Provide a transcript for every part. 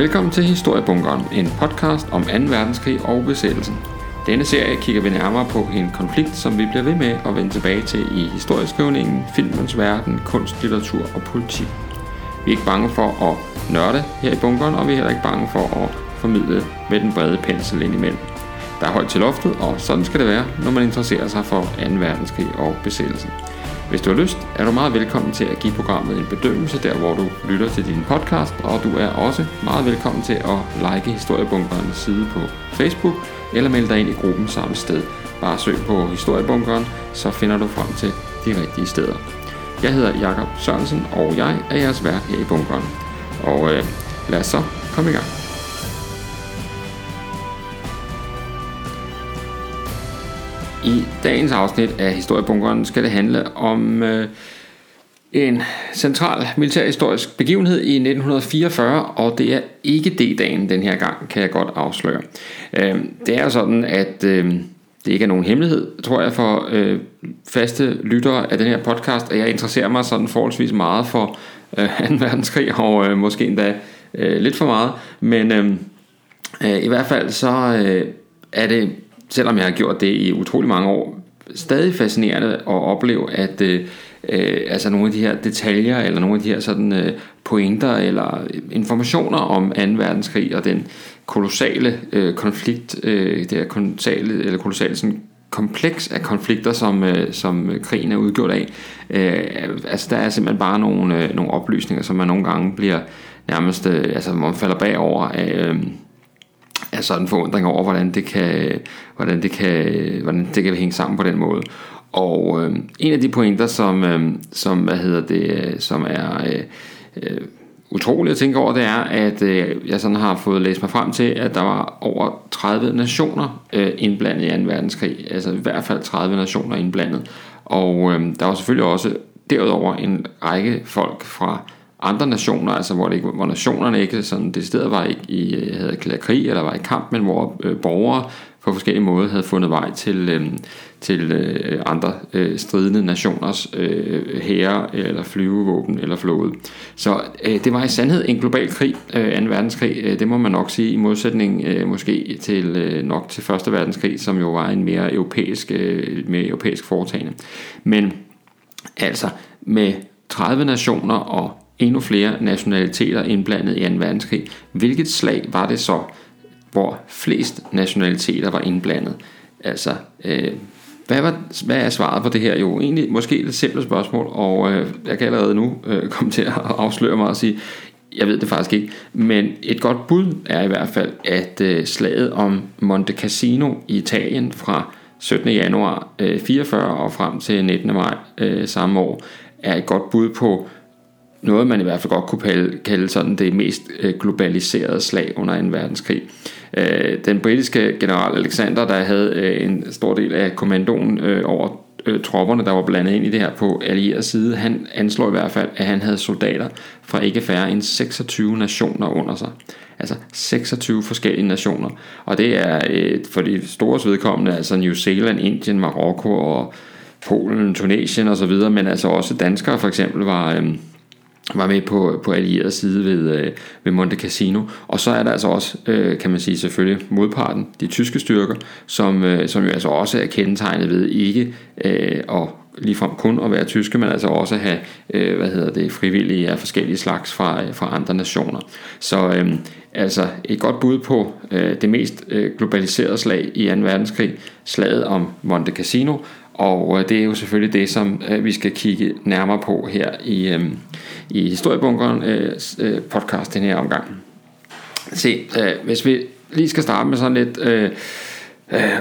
Velkommen til Historiebunkeren, en podcast om 2. verdenskrig og besættelsen. Denne serie kigger vi nærmere på en konflikt, som vi bliver ved med at vende tilbage til i historieskrivningen, filmens verden, kunst, litteratur og politik. Vi er ikke bange for at nørde her i bunkeren, og vi er heller ikke bange for at formidle med den brede pensel indimellem. Der er højt til loftet, og sådan skal det være, når man interesserer sig for 2. verdenskrig og besættelsen. Hvis du har lyst, er du meget velkommen til at give programmet en bedømmelse der, hvor du lytter til din podcast, og du er også meget velkommen til at like Historiebunkerens side på Facebook, eller melde dig ind i gruppen samme sted. Bare søg på Historiebunkeren, så finder du frem til de rigtige steder. Jeg hedder Jakob Sørensen, og jeg er jeres vært her i bunkeren. Og øh, lad os så komme i gang. I dagens afsnit af Historiebunkeren skal det handle om øh, en central militærhistorisk begivenhed i 1944, og det er ikke D-dagen den her gang, kan jeg godt afsløre. Øh, det er sådan, at øh, det ikke er nogen hemmelighed, tror jeg, for øh, faste lyttere af den her podcast, at jeg interesserer mig sådan forholdsvis meget for øh, 2. verdenskrig, og øh, måske endda øh, lidt for meget, men øh, øh, i hvert fald så øh, er det selvom jeg har gjort det i utrolig mange år, stadig fascinerende at opleve, at øh, øh, altså nogle af de her detaljer, eller nogle af de her sådan, øh, pointer, eller informationer om 2. verdenskrig, og den kolossale øh, konflikt, øh, det her kolossale, eller kolossale sådan, kompleks af konflikter, som, øh, som krigen er udgjort af. Øh, altså der er simpelthen bare nogle, øh, nogle oplysninger, som man nogle gange bliver nærmest, øh, altså man falder bagover af, øh, er sådan en forundring over, hvordan det kan, hvordan det kan, hvordan det kan hænge sammen på den måde. Og øh, en af de pointer, som, øh, som, hvad hedder det, som er øh, øh, utroligt at tænke over, det er, at øh, jeg sådan har fået læst mig frem til, at der var over 30 nationer øh, indblandet i 2. verdenskrig. Altså i hvert fald 30 nationer indblandet. Og øh, der var selvfølgelig også derudover en række folk fra andre nationer, altså hvor, det ikke, hvor nationerne ikke sådan, det sted var ikke i, øh, havde erklæret krig eller var i kamp, men hvor øh, borgere på forskellige måder havde fundet vej til, øh, til øh, andre øh, stridende nationers øh, hære eller flyvevåben eller flåde. Så øh, det var i sandhed en global krig, øh, 2. verdenskrig, øh, det må man nok sige, i modsætning øh, måske til øh, nok til 1. verdenskrig, som jo var en mere europæisk, øh, mere europæisk foretagende. Men altså med 30 nationer og endnu flere nationaliteter indblandet i 2. verdenskrig. Hvilket slag var det så, hvor flest nationaliteter var indblandet? Altså, øh, hvad, var, hvad er svaret på det her? Jo, egentlig måske et simpelt spørgsmål, og øh, jeg kan allerede nu øh, komme til at afsløre mig og sige, jeg ved det faktisk ikke, men et godt bud er i hvert fald, at øh, slaget om Monte Cassino i Italien fra 17. januar øh, 44 og frem til 19. maj øh, samme år, er et godt bud på noget, man i hvert fald godt kunne kalde sådan det mest øh, globaliserede slag under 2. verdenskrig. Øh, den britiske general Alexander, der havde øh, en stor del af kommandoen over tropperne, der var blandet ind i det her på allieret side, han anslår i hvert fald, at han havde soldater fra ikke færre end 26 nationer under sig. Altså 26 forskellige nationer. Og det er for de store vedkommende, altså New Zealand, Indien, Marokko og Polen, Tunesien osv., men altså også danskere for eksempel var... Øh, var med på, på allieret side ved, øh, ved Monte Cassino. Og så er der altså også, øh, kan man sige selvfølgelig, modparten, de tyske styrker, som, øh, som jo altså også er kendetegnet ved ikke øh, at ligefrem kun at være tyske, men altså også have øh, hvad hedder det, frivillige af forskellige slags fra, øh, fra andre nationer. Så øh, altså et godt bud på øh, det mest øh, globaliserede slag i 2. verdenskrig, slaget om Monte Cassino, og øh, det er jo selvfølgelig det, som øh, vi skal kigge nærmere på her i, øh, i Historiebunkeren podcast den her omgang. Se, hvis vi lige skal starte med sådan lidt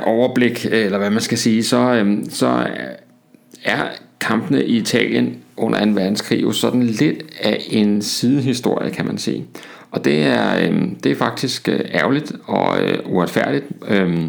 overblik, eller hvad man skal sige, så, så er kampene i Italien under 2. verdenskrig jo sådan lidt af en sidehistorie, kan man sige. Og det er, det er faktisk ærgerligt og uretfærdigt. Øh,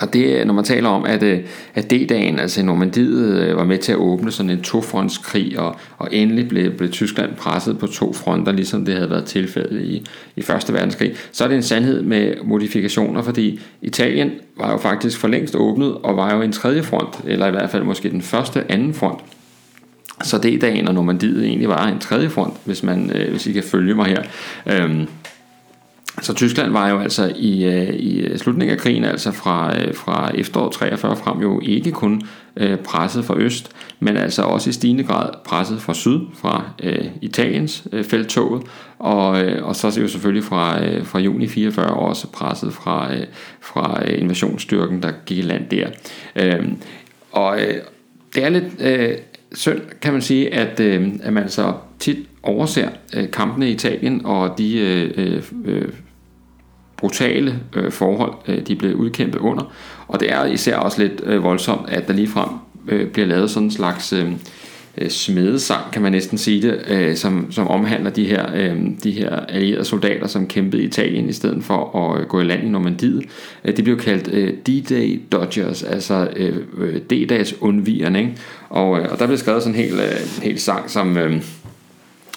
og det når man taler om, at, øh, at D-dagen, altså Normandiet, øh, var med til at åbne sådan en tofrontskrig, og, og endelig blev, blev Tyskland presset på to fronter, ligesom det havde været tilfældet i, i Første Verdenskrig, så er det en sandhed med modifikationer, fordi Italien var jo faktisk for længst åbnet, og var jo en tredje front, eller i hvert fald måske den første anden front. Så D-dagen og Normandiet egentlig var en tredje front, hvis, man, øh, hvis I kan følge mig her. Øhm, så Tyskland var jo altså i, øh, i slutningen af krigen, altså fra, øh, fra efteråret 43 frem, jo ikke kun øh, presset fra øst, men altså også i stigende grad presset fra syd, fra øh, Italiens øh, felttoget, og, øh, og så jo selvfølgelig fra, øh, fra juni 44 også presset fra, øh, fra øh, invasionsstyrken, der gik i land der. Øh, og øh, det er lidt øh, synd, kan man sige, at, øh, at man så tit overser øh, kampene i Italien og de øh, øh, brutale øh, forhold, øh, de blev udkæmpet under. Og det er især også lidt øh, voldsomt, at der ligefrem øh, bliver lavet sådan en slags øh, øh, smedesang, kan man næsten sige det, øh, som, som omhandler de her, øh, de her allierede soldater, som kæmpede i Italien i stedet for at øh, gå i land i Normandiet. Øh, de blev kaldt øh, D-Day Dodgers, altså øh, øh, D-dags undvigerne. Ikke? Og, øh, og der blev skrevet sådan en hel, øh, hel sang, som... Øh,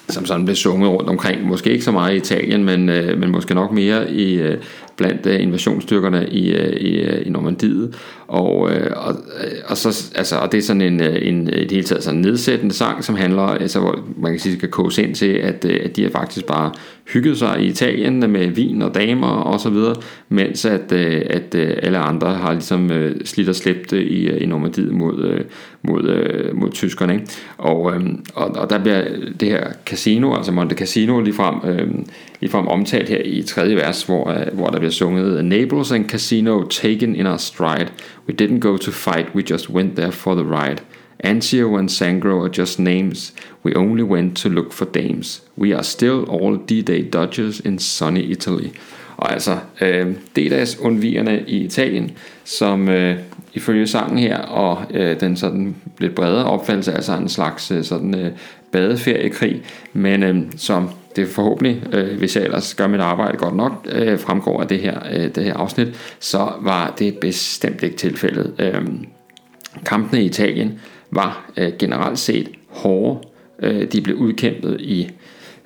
som sådan blev sunget rundt omkring. Måske ikke så meget i Italien, men, øh, men måske nok mere i, øh, blandt øh, invasionsstyrkerne i, øh, i, øh, i Normandiet. Og, øh, og, øh, og, så, altså, og det er sådan en, øh, en, øh, et hele taget sådan en nedsættende sang, som handler, altså, hvor man kan sige, skal koges ind til, at, at de har faktisk bare hygget sig i Italien med vin og damer og så videre, mens at, at alle andre har ligesom slidt og slæbt i, i Normandiet mod, mod, øh, mod tyskerne. Ikke? Og, øhm, og, og der bliver det her casino, altså Monte Casino ligefrem, øhm, ligefrem omtalt her i tredje vers, hvor, øh, hvor der bliver sunget Naples and Casino taken in our stride. We didn't go to fight, we just went there for the ride. Anzio and Sangro are just names. We only went to look for dames. We are still all D-Day Dodgers in sunny Italy. Og altså, øh, D-dags undvigerne i Italien, som øh, ifølge sangen her, og øh, den sådan lidt bredere opfattelse, altså en slags øh, sådan øh, badeferiekrig, men øh, som det forhåbentlig, øh, hvis jeg ellers gør mit arbejde godt nok, øh, fremgår af det her, øh, det her afsnit, så var det bestemt ikke tilfældet. Øh, kampene i Italien var øh, generelt set hårde. Øh, de blev udkæmpet i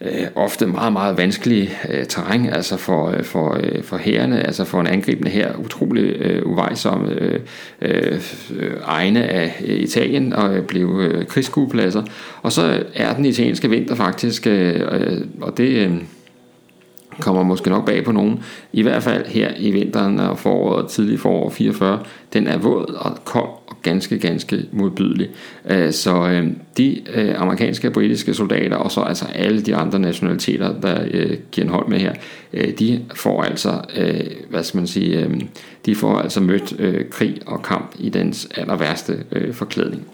øh, ofte meget, meget vanskelige øh, terræn, altså for, øh, for, øh, for herrene, altså for en angribende her, utrolig øh, uvejsomme øh, øh, egne af øh, Italien og øh, blev øh, krigsskuepladser. Og så er den italienske vinter faktisk, øh, øh og det... Øh, kommer måske nok bag på nogen, i hvert fald her i vinteren og foråret, tidlig forår 44, den er våd og kold og ganske, ganske modbydelig. Øh, så øh, de øh, amerikanske og britiske soldater, og så altså alle de andre nationaliteter, der giver en hold med her, de får altså, hvad skal man sige, de får altså mødt krig og kamp i dens aller værste forklædning.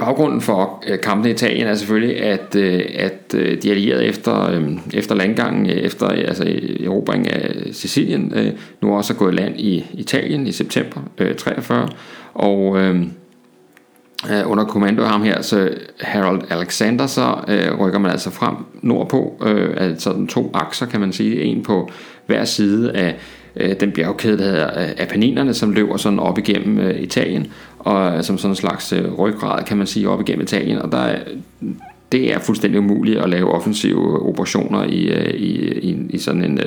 Baggrunden for øh, kampene kampen i Italien er selvfølgelig, at, øh, at øh, de allierede efter, efter landgangen, efter altså erobringen af Sicilien, nu også er gået land i Italien i september 43, og under kommando af ham her, så Harold Alexander, så rykker man altså frem nordpå, altså den to akser kan man sige, en på hver side af den bjergkæde, der hedder Apenninerne, som løber sådan op igennem Italien, og øh, som sådan en slags øh, ryggrad, kan man sige, op igennem Italien, og der er, det er fuldstændig umuligt at lave offensive operationer i, øh, i, i, i sådan en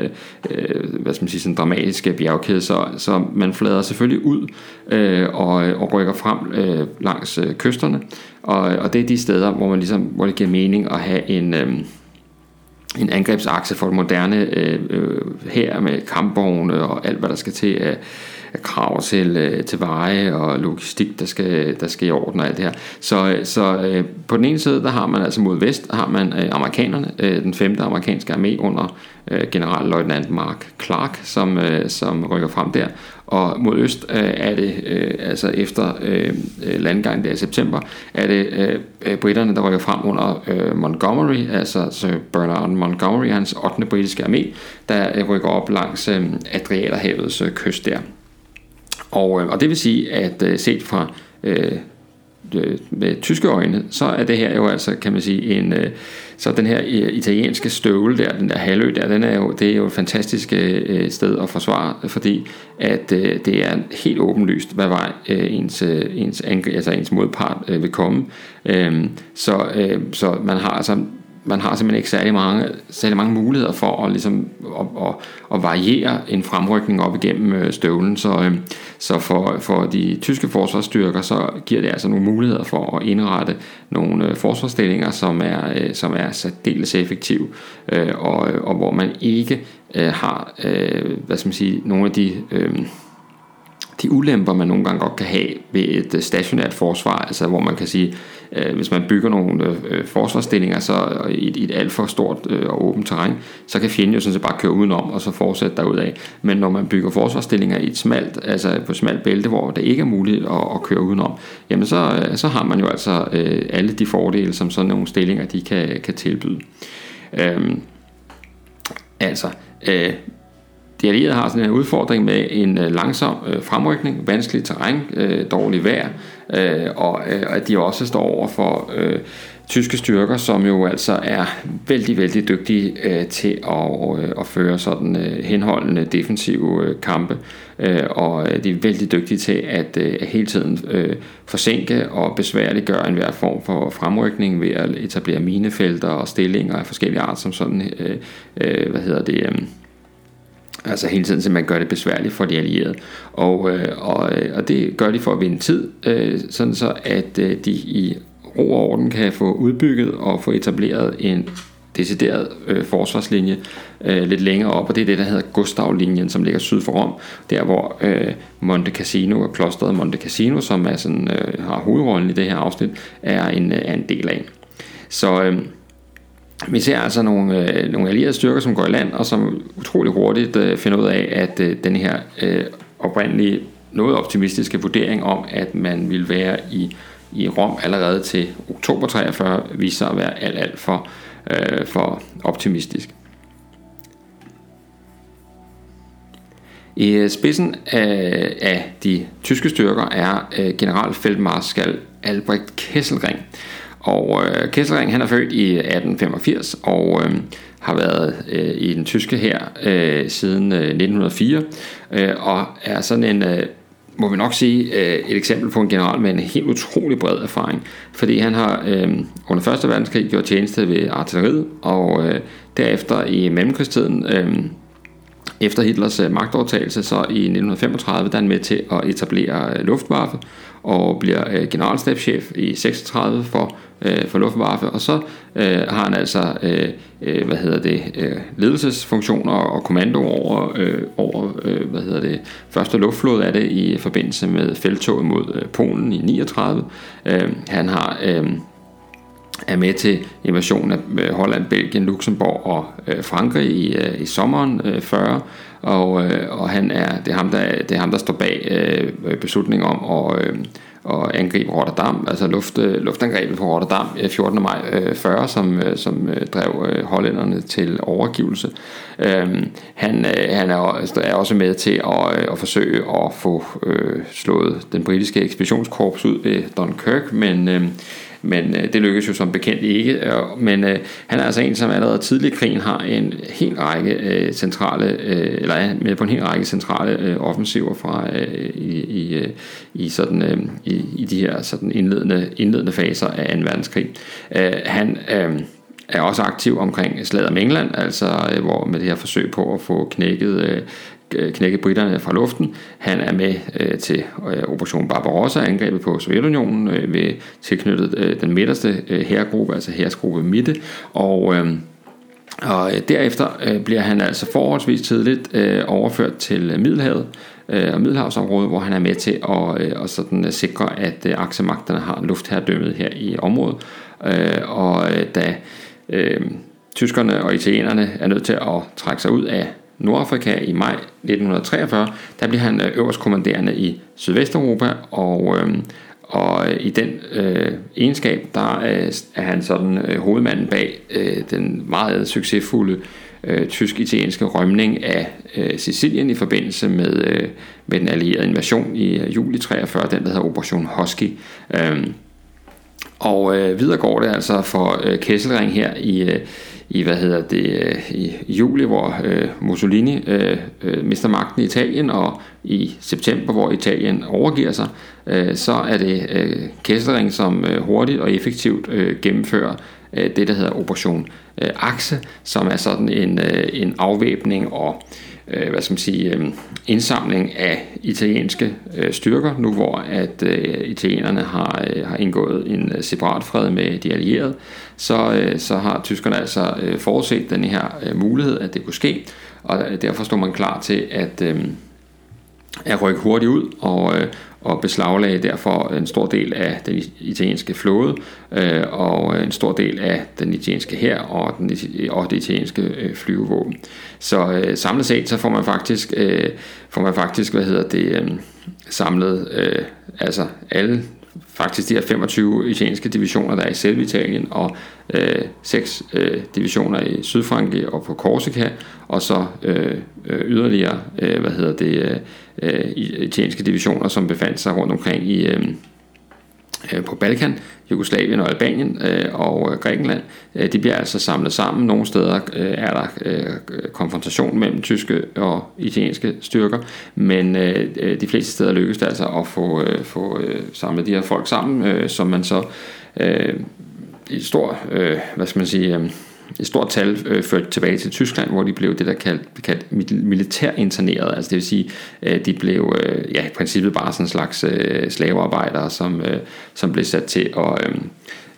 øh, hvad skal man sige, sådan dramatisk bjergkæde, så, så man flader selvfølgelig ud øh, og, og rykker frem øh, langs øh, kysterne, og, og det er de steder, hvor, man ligesom, hvor det giver mening at have en... Øh, en angrebsakse for det moderne øh, øh, her med kampvogne og alt hvad der skal til af, krav til, øh, til veje og logistik, der skal, der skal i orden og alt det her. Så, så øh, på den ene side, der har man altså mod vest, har man øh, amerikanerne, øh, den femte amerikanske armé under øh, generalløjtnant Mark Clark, som, øh, som rykker frem der. Og mod øst øh, er det, øh, altså efter øh, øh landgangen der i september, er det øh, øh britterne, der rykker frem under øh, Montgomery, altså Sir Bernard Montgomery, hans 8. britiske armé, der øh, rykker op langs øh, Adriaterhavets øh, kyst der. Og, øh, og det vil sige, at øh, set fra øh, med tyske øjne, så er det her jo altså, kan man sige, en, øh, så den her øh, italienske støvle der, den der halvø der, den er jo, det er jo et fantastisk øh, sted at forsvare, fordi at øh, det er helt åbenlyst, hvad vej øh, ens, ens, altså ens modpart øh, vil komme. Øh, så, øh, så man har altså man har simpelthen ikke særlig mange, særlig mange muligheder for at, ligesom, at, at, at variere en fremrykning op igennem øh, støvlen. Så, øh, så for, for de tyske forsvarsstyrker, så giver det altså nogle muligheder for at indrette nogle øh, forsvarsstillinger, som er, som er særdeles effektive, og, og hvor man ikke har hvad skal man sige, nogle af de de ulemper, man nogle gange godt kan have ved et øh, stationært forsvar, altså hvor man kan sige, øh, hvis man bygger nogle øh, øh forsvarsstillinger så i et, et alt for stort øh, og åbent terræn, så kan fjenden jo sådan set bare køre udenom og så fortsætte derudad. Men når man bygger forsvarsstillinger i et smalt, altså på et smalt bælte, hvor det ikke er muligt at, at køre udenom, jamen så, øh, så har man jo altså øh, alle de fordele, som sådan nogle stillinger de kan, kan tilbyde. Øhm, altså, øh, de allierede har sådan en udfordring med en øh, langsom øh, fremrykning, vanskelig terræn, øh, dårlig vejr, og at de også står over for tyske styrker, som jo altså er vældig, vældig dygtige øh, til at, øh, at føre sådan øh, henholdende defensive øh, kampe, øh, og de er vældig dygtige til at øh, hele tiden øh, forsinke og besværliggøre enhver form for fremrykning ved at etablere minefelter og stillinger af forskellige art, som sådan, øh, øh, hvad hedder det... Øh, Altså hele tiden simpelthen gør det besværligt for de allierede. Og, øh, og, øh, og det gør de for at vinde tid, øh, sådan så at øh, de i ro og orden kan få udbygget og få etableret en decideret øh, forsvarslinje øh, lidt længere op, og det er det, der hedder Gustav-linjen, som ligger syd for Rom, der hvor øh, Monte Cassino og klosteret Monte Cassino, som er sådan, øh, har hovedrollen i det her afsnit, er en, øh, er en del af. Så øh, vi ser altså nogle, øh, nogle allierede styrker, som går i land, og som utrolig hurtigt øh, finder ud af, at øh, den her øh, oprindelige noget optimistiske vurdering om, at man vil være i, i Rom allerede til oktober 43, viser sig at være alt, alt for, øh, for optimistisk. I øh, spidsen af, af de tyske styrker er øh, generalfeltmarskal Albrecht Kesselring, og øh, Kesselring han er født i 1885 og øh, har været øh, i den tyske her øh, siden øh, 1904 øh, og er sådan en øh, må vi nok sige øh, et eksempel på en general med en helt utrolig bred erfaring, fordi han har øh, under 1. verdenskrig gjort tjeneste ved artilleriet og øh, derefter i mellemkrigstiden øh, efter Hitlers øh, magtovertagelse, så i 1935, der er han med til at etablere øh, Luftwaffe og bliver øh, generalstabschef i 36 for, øh, for Luftwaffe, og så øh, har han altså øh, øh, hvad hedder det, øh, ledelsesfunktioner og kommando over, øh, over øh, hvad hedder det, første luftflåde af det i forbindelse med feltoget mod øh, Polen i 39. Øh, han har øh, er med til invasionen af øh, Holland, Belgien, Luxembourg og øh, Frankrig i, øh, i sommeren øh, 40, og, øh, og han er, det, er ham, der, det er ham, der står bag øh, beslutningen om at, øh, og angribe Rotterdam, altså luft, øh, luftangrebet på Rotterdam øh, 14. maj øh, 40, som, som drev hollænderne til overgivelse. Øhm, øh, han han er, er også med til at, at forsøge at få øh, slået den britiske ekspeditionskorps ud ved Dunkirk, men øh, men øh, det lykkedes jo som bekendt ikke. Men øh, han er altså en, som allerede tidlig i krigen har en helt række øh, centrale, øh, eller er med på en hel række centrale øh, offensiver fra øh, i, i, øh, i, sådan, øh, i, i de her sådan indledende, indledende faser af 2. verdenskrig. Øh, han øh, er også aktiv omkring slaget om England, altså øh, hvor med det her forsøg på at få knækket Øh, Øh, knække britterne fra luften. Han er med øh, til øh, Operation Barbarossa, angrebet på Sovjetunionen, øh, ved tilknyttet øh, den midterste øh, herregruppe, altså herresgruppe Mitte, og øh, og øh, derefter øh, bliver han altså forholdsvis tidligt øh, overført til Middelhavet øh, og Middelhavsområdet, hvor han er med til at, øh, at sådan, at sikre, at øh, aksemagterne har luftherredømmet her i området. Øh, og øh, da øh, tyskerne og italienerne er nødt til at trække sig ud af Nordafrika i maj 1943, der bliver han øh, øverstkommanderende i Sydvesteuropa, og, øh, og i den øh, egenskab, der er, er han sådan øh, hovedmanden bag øh, den meget succesfulde øh, tysk-italienske rømning af øh, Sicilien i forbindelse med, øh, med den allierede invasion i øh, juli 43, den der hedder Operation Husky. Øh, og øh, videre går det altså for øh, Kesselring her i, øh, i hvad hedder det øh, i juli, hvor øh, Mussolini øh, øh, mister magten i Italien, og i september, hvor Italien overgiver sig, øh, så er det øh, Kesselring, som øh, hurtigt og effektivt øh, gennemfører øh, det, der hedder Operation øh, Akse, som er sådan en, øh, en afvæbning og øh, Øh, hvad skal man sige, øh, indsamling af italienske øh, styrker, nu hvor at øh, italienerne har, øh, har indgået en øh, separat fred med de allierede, så, øh, så har tyskerne altså øh, forudset den her øh, mulighed, at det kunne ske, og øh, derfor stod man klar til at, øh, at rykke hurtigt ud og, øh, og beslaglagde derfor en stor del af den italienske flåde øh, og en stor del af den italienske hær og, den, og det italienske øh, flyvevåben. Så øh, samlet set så får man faktisk øh, får man faktisk hvad hedder det øh, samlet øh, altså alle faktisk de her 25 italienske divisioner, der er i selve Italien, og øh, seks øh, divisioner i Sydfrankrig og på Korsika, og så øh, øh, yderligere, øh, hvad hedder det, øh, øh, italienske divisioner, som befandt sig rundt omkring i, øh, øh på Balkan, Jugoslavien og Albanien øh, og øh, Grækenland. Øh, de bliver altså samlet sammen. Nogle steder øh, er der øh, konfrontation mellem tyske og italienske styrker, men øh, øh, de fleste steder lykkes det altså at få, øh, få øh, samlet de her folk sammen, øh, som man så øh, i stor, øh, hvad skal man sige, øh, et stort tal øh, ført tilbage til Tyskland, hvor de blev det, der kaldt, kaldt militærinterneret. Altså det vil sige, øh, de blev øh, ja, i princippet bare sådan en slags øh, slavearbejdere, som, øh, som blev sat til at, øh,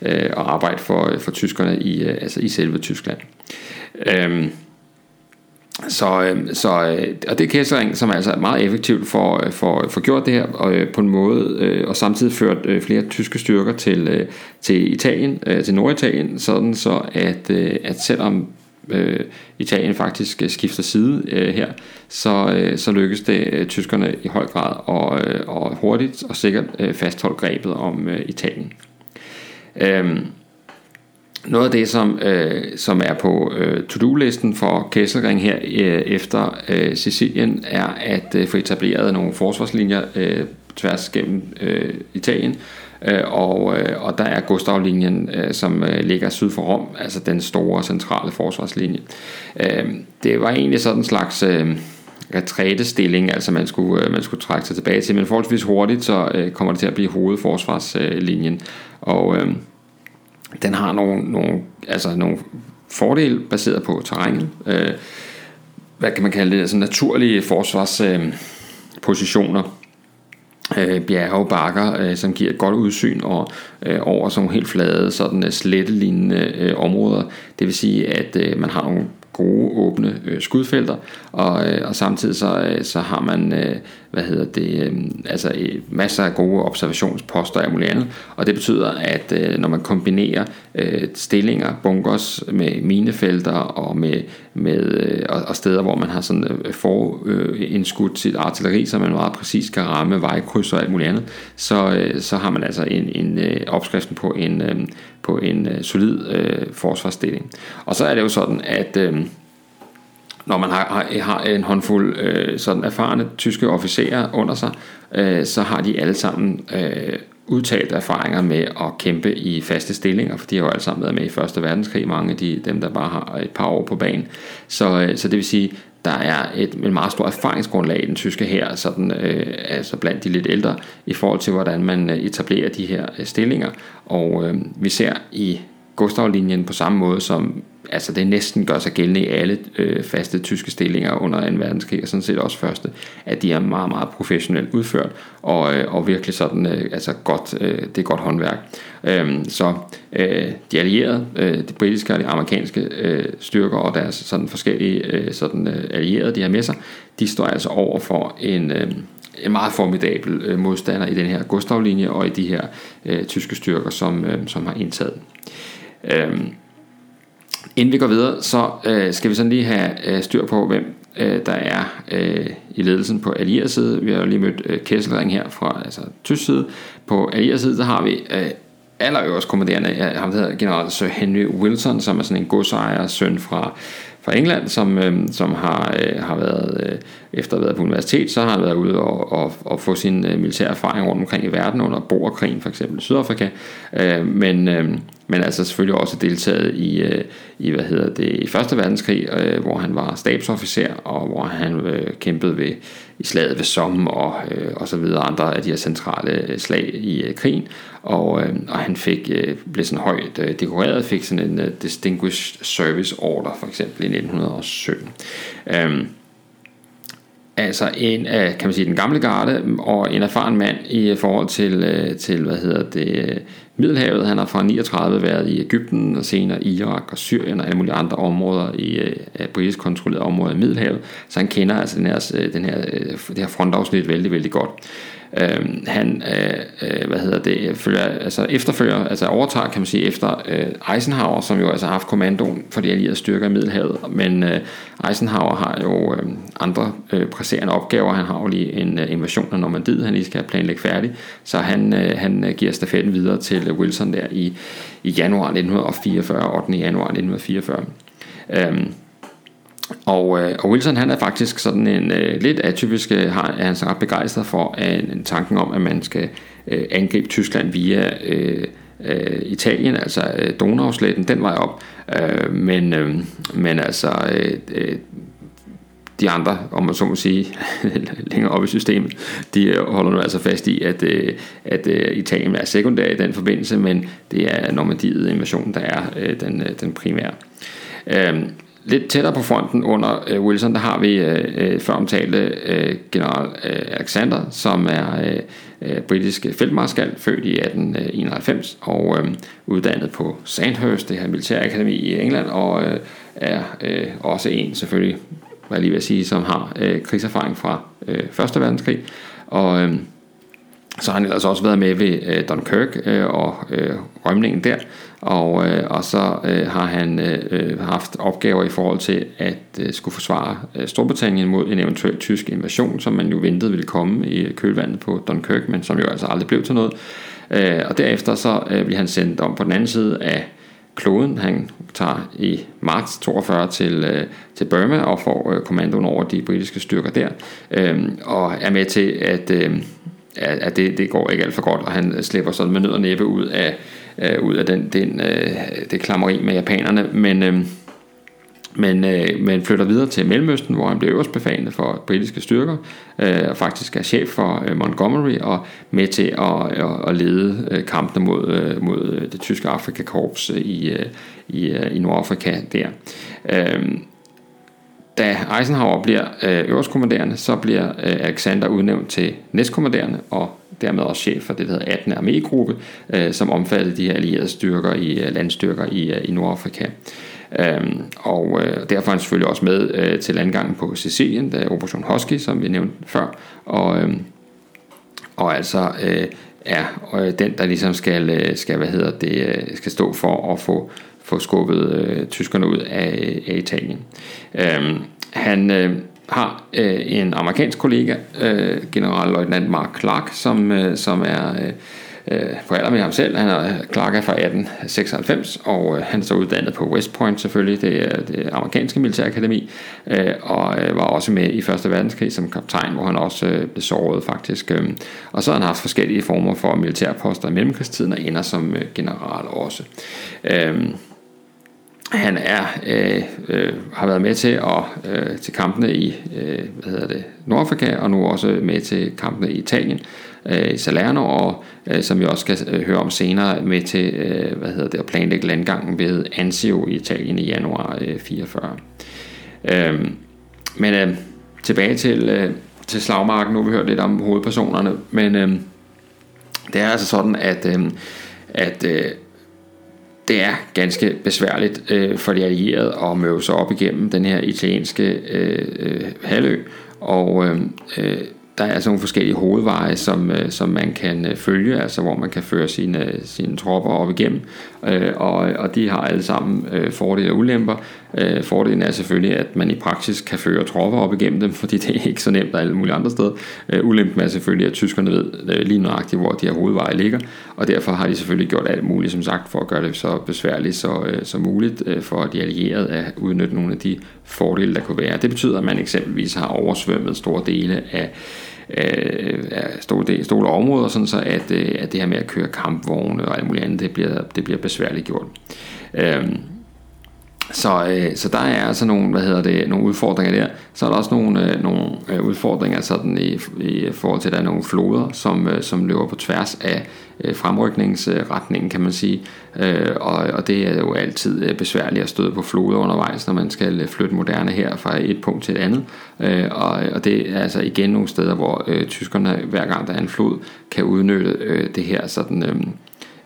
øh at arbejde for, for tyskerne i, øh, altså i selve Tyskland. Øh, så, øhm, så, øh, og det er Kesselring, som altså er meget effektivt for, øh, for, for gjort det her og, øh, på en måde, og samtidig ført flere tyske styrker til, til Italien, til Norditalien, sådan så at, at selvom øh, Italien faktisk skifter side øh, her, så, øh, så lykkes det øh, tyskerne i høj grad og, øh, og hurtigt og sikkert øh, fastholde grebet om øh, Italien. Øh, noget af det, som, øh, som er på øh, to-do-listen for Kesselring her øh, efter øh, Sicilien, er at øh, få etableret nogle forsvarslinjer øh, tværs gennem øh, Italien. Øh, og, øh, og der er Gustav-linjen, øh, som øh, ligger syd for Rom, altså den store centrale forsvarslinje. Øh, det var egentlig sådan en slags... Øh, retrætestilling, altså man skulle, øh, man skulle trække sig tilbage til, men forholdsvis hurtigt, så øh, kommer det til at blive hovedforsvarslinjen. Og øh, den har nogle, nogle, altså nogle fordele baseret på terrænet. Øh, hvad kan man kalde det? Altså naturlige forsvarspositioner. Øh, øh bjerge, bakker, øh, som giver et godt udsyn og, øh, over sådan nogle helt flade, sådan øh, slettelignende øh, områder. Det vil sige, at øh, man har nogle gode åbne øh, skudfelter, og, øh, og samtidig så, øh, så har man øh, hvad hedder det, øh, altså øh, masser af gode observationsposter og muligt andet, og det betyder, at øh, når man kombinerer øh, stillinger, bunkers med minefelter og med, med øh, og, og steder, hvor man har sådan øh, for øh, sit artilleri, så man meget præcis kan ramme vejkryds og alt muligt andet, så, øh, så har man altså en, en øh, opskriften på en, øh, på en øh, solid øh, forsvarsstilling. Og så er det jo sådan, at øh, når man har, har en håndfuld øh, sådan erfarne tyske officerer under sig, øh, så har de alle sammen øh, udtalt erfaringer med at kæmpe i faste stillinger, for de har jo alle sammen været med i Første Verdenskrig, mange af de, dem, der bare har et par år på banen. Så, øh, så det vil sige, der er et, et meget stort erfaringsgrundlag i den tyske her, sådan, øh, altså blandt de lidt ældre, i forhold til, hvordan man øh, etablerer de her øh, stillinger. Og øh, vi ser i Gustav-linjen på samme måde som altså det næsten gør sig gældende i alle øh, faste tyske stillinger under 2. verdenskrig, og sådan set også første, at de er meget, meget professionelt udført, og, øh, og virkelig sådan, øh, altså godt, øh, det er godt håndværk. Øhm, så øh, de allierede, øh, de britiske og de amerikanske øh, styrker og deres sådan forskellige øh, sådan, øh, allierede, de har med sig, de står altså over for en, øh, en meget formidabel øh, modstander i den her Gustav-linje og i de her øh, tyske styrker, som, øh, som har indtaget. Øh, Øhm, inden vi går videre, så øh, skal vi sådan lige have øh, styr på, hvem øh, der er øh, i ledelsen på allieret side. Vi har jo lige mødt øh, Kesselring her fra altså, tysk side. På allieret side, der har vi øh, allerøverst kommanderende, ham der hedder general Sir Henry Wilson, som er sådan en godsejer søn fra, fra England, som, øh, som har, øh, har været, øh, efter at have været på universitet, så har han været ude og, og, og få sin øh, militære erfaring rundt omkring i verden under Boerkrigen, for eksempel i Sydafrika. Øh, men, øh, men altså selvfølgelig også deltaget i, øh, i hvad hedder det, i Første Verdenskrig, øh, hvor han var stabsofficer, og hvor han øh, kæmpede ved, i slaget ved Somme og, øh, og så videre andre af de her centrale øh, slag i øh, krigen, og, øh, og han fik, øh, blev sådan højt øh, dekoreret, fik sådan en øh, Distinguished Service Order for eksempel i 1917. Øh, altså en af, kan man sige, den gamle garde og en erfaren mand i øh, forhold til, øh, til hvad hedder det, Middelhavet. Han har fra 39 været i Ægypten og senere Irak og Syrien og alle mulige andre områder i øh, britisk kontrollerede områder i Middelhavet. Så han kender altså den her, øh, den her, øh, det her frontafsnit vældig, vældig godt. Øhm, øh, han øh, hvad hedder det, følger, altså efterfølger, altså overtager kan man sige efter øh, Eisenhower, som jo altså har haft kommandoen for de allierede styrker i Middelhavet, men øh, Eisenhower har jo øh, andre øh, presserende opgaver, han har jo lige en øh, invasion af Normandiet, han lige skal planlægge færdig, så han, øh, han øh, giver stafetten videre til øh, Wilson der i, i januar 1944, 8. januar 1944. Øh, og, øh, og Wilson han er faktisk sådan en øh, lidt atypisk, øh, har, er han så ret begejstret for øh, en, en tanken om, at man skal øh, angribe Tyskland via øh, øh, Italien, altså øh, Donausletten, den vej op. Øh, men, øh, men altså øh, øh, de andre, om man så må sige, længere op i systemet, de øh, holder nu altså fast i, at, øh, at øh, Italien er sekundær i den forbindelse, men det er Normandiet invasionen, der er den, den primære. Lidt tættere på fronten under øh, Wilson, der har vi øh, øh, før omtalte øh, general øh, Alexander, som er øh, øh britisk feltmarskal, født i 1891 og øh, uddannet på Sandhurst, det her militærakademi i England, og øh, er øh, også en selvfølgelig, hvad jeg lige vil sige, som har øh, krigserfaring fra øh, Første Verdenskrig. Og øh, så har han ellers også været med ved øh, Dunkirk øh, og øh, rømningen der, og, øh, og så øh, har han øh, øh, haft opgaver i forhold til at øh, skulle forsvare øh, Storbritannien mod en eventuel tysk invasion, som man jo ventede ville komme i kølvandet på Dunkirk, men som jo altså aldrig blev til noget. Øh, og derefter så øh, bliver han sendt om på den anden side af kloden. Han tager i marts 42 til, øh, til Burma og får øh, kommandoen over de britiske styrker der, øh, og er med til at... Øh, at det, det går ikke alt for godt, og han slipper sådan med nød og næppe ud af, øh, ud af den, den, øh, det klammeri med japanerne, men, øh, men, øh, men flytter videre til Mellemøsten, hvor han bliver øverstbefalende for britiske styrker, øh, og faktisk er chef for øh, Montgomery, og med til at, at, at lede øh, kampene mod, øh, mod øh, det tyske Afrikakorps øh, i, øh, i, øh, i Nordafrika der. Øh, da Eisenhower bliver øh, øverstkommanderende, så bliver øh, Alexander udnævnt til næstkommanderende og dermed også chef for det, der hedder 18. armégruppe, øh, som omfattede de her allierede styrker i øh, landstyrker i, øh, i Nordafrika. Øhm, og øh, derfor er han selvfølgelig også med øh, til landgangen på Sicilien, der er Operation Husky, som vi nævnte før, og, øh, og altså øh, er øh, den, der ligesom skal, øh, skal, hvad hedder det, skal stå for at få få skubbet øh, tyskerne ud af, af Italien. Øhm, han øh, har øh, en amerikansk kollega, øh, generalløjtnant Mark Clark, som, øh, som er øh, øh på alder med ham selv. Han er Clark er fra 1896, og øh, han er så uddannet på West Point selvfølgelig, det er det amerikanske militærakademi, øh, og øh, var også med i Første Verdenskrig som kaptajn, hvor han også øh, blev såret faktisk. Øh, og så har han haft forskellige former for militærposter i mellemkrigstiden, og ender som øh, general også. Øh, han er øh, øh, har været med til at øh, til kampene i øh, hvad hedder det Nordafrika og nu også med til kampene i Italien øh, i Salerno og øh, som vi også skal øh, høre om senere med til øh, hvad hedder det at planlægge landgangen ved Anzio i Italien i januar øh, 44. Øh, men øh, tilbage til øh, til slagmarken nu har vi hørt lidt om hovedpersonerne men øh, det er altså sådan at øh, at øh, det er ganske besværligt øh, for de allierede at møve sig op igennem den her italienske øh, øh, halvø, og øh, øh der er altså nogle forskellige hovedveje, som, øh, som man kan øh, følge, altså hvor man kan føre sine, sine tropper op igennem, øh, og, og de har alle sammen øh, fordele og ulemper. Øh, fordelen er selvfølgelig, at man i praksis kan føre tropper op igennem dem, fordi det er ikke så nemt alle mulige andre steder. Øh, ulempen er selvfølgelig, at tyskerne ved øh, lige nøjagtigt, hvor de her hovedveje ligger, og derfor har de selvfølgelig gjort alt muligt, som sagt, for at gøre det så besværligt så, øh, så muligt øh, for de allierede at udnytte nogle af de fordele, der kunne være. Det betyder, at man eksempelvis har oversvømmet store dele af øh, store, store områder, sådan så at, øh, at det her med at køre kampvogne og alt muligt andet, det bliver, det bliver besværligt gjort. Øh, så, øh, så der er altså nogle, hvad hedder det, nogle udfordringer der. Så er der også nogle, øh, nogle øh, udfordringer sådan i, i forhold til, at der er nogle floder, som, øh, som løber på tværs af øh, fremrykningsretningen, kan man sige. Øh, og, og det er jo altid øh, besværligt at støde på floder undervejs, når man skal øh, flytte moderne her fra et punkt til et andet. Øh, og, og det er altså igen nogle steder, hvor øh, tyskerne hver gang der er en flod, kan udnytte øh, det her sådan... Øh,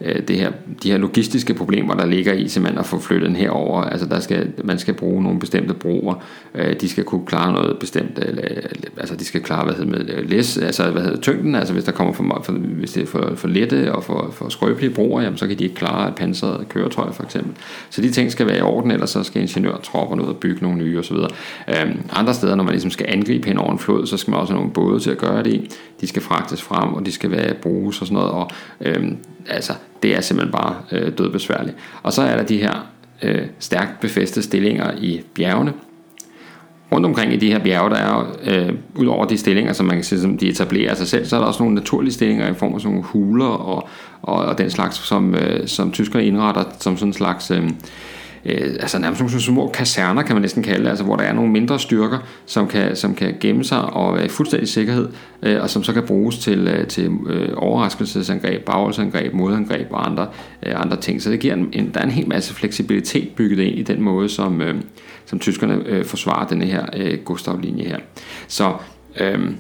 Øh, det her, de her logistiske problemer, der ligger i simpelthen at få flyttet den herover. Altså der skal, man skal bruge nogle bestemte broer, øh, de skal kunne klare noget bestemt, øh, eller, altså de skal klare hvad hedder, med læs, altså hvad hedder tyngden, altså hvis der kommer for, for hvis det er for, for lette og for, for skrøbelige broer, jamen, så kan de ikke klare et pansret køretøj for eksempel. Så de ting skal være i orden, ellers så skal ingeniørtropperne ud og bygge nogle nye osv. Øh, andre steder, når man ligesom skal angribe hen over en flod, så skal man også have nogle både til at gøre det i. De skal fragtes frem, og de skal være bruges og sådan noget, og øh, altså det er simpelthen bare øh, dødbesværligt. Og så er der de her øh, stærkt befæstede stillinger i bjergene. Rundt omkring i de her bjerge, der er øh, ud over de stillinger, som man kan sige, som de etablerer sig selv, så er der også nogle naturlige stillinger i form af sådan nogle huler og, og, og den slags, som, øh, som tyskerne indretter som sådan en slags... Øh, øh, altså nærmest nogle små kaserner, kan man næsten kalde det, altså hvor der er nogle mindre styrker, som kan, som kan gemme sig og være i fuldstændig sikkerhed, øh, og som så kan bruges til, øh, til øh, overraskelsesangreb, bagholdsangreb, modangreb og andre, øh, andre ting. Så det giver en, en, der er en hel masse fleksibilitet bygget ind i den måde, som, øh, som tyskerne øh, forsvarer denne her øh, Gustav-linje her. Så øh,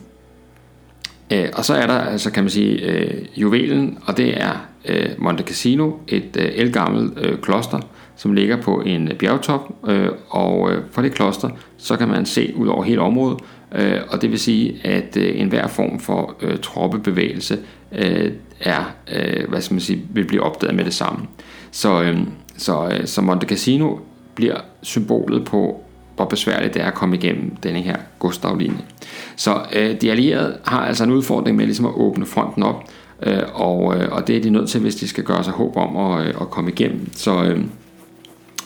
Øh, og så er der, altså kan man sige, øh, juvelen, og det er øh, Monte Cassino, et øh, elgammelt øh, kloster, som ligger på en bjergtop, øh, og øh, fra det kloster, så kan man se ud over hele området, øh, og det vil sige, at øh, enhver form for øh, troppebevægelse øh, er, øh, hvad skal man sige, vil blive opdaget med det samme. Så, øh, så, øh, så Monte Cassino bliver symbolet på, hvor besværligt det er at komme igennem denne her Gustav-linje. Så øh, de allierede har altså en udfordring med ligesom at åbne fronten op, øh, og, øh, og det er de nødt til, hvis de skal gøre sig håb om at, øh, at komme igennem. Så, øh,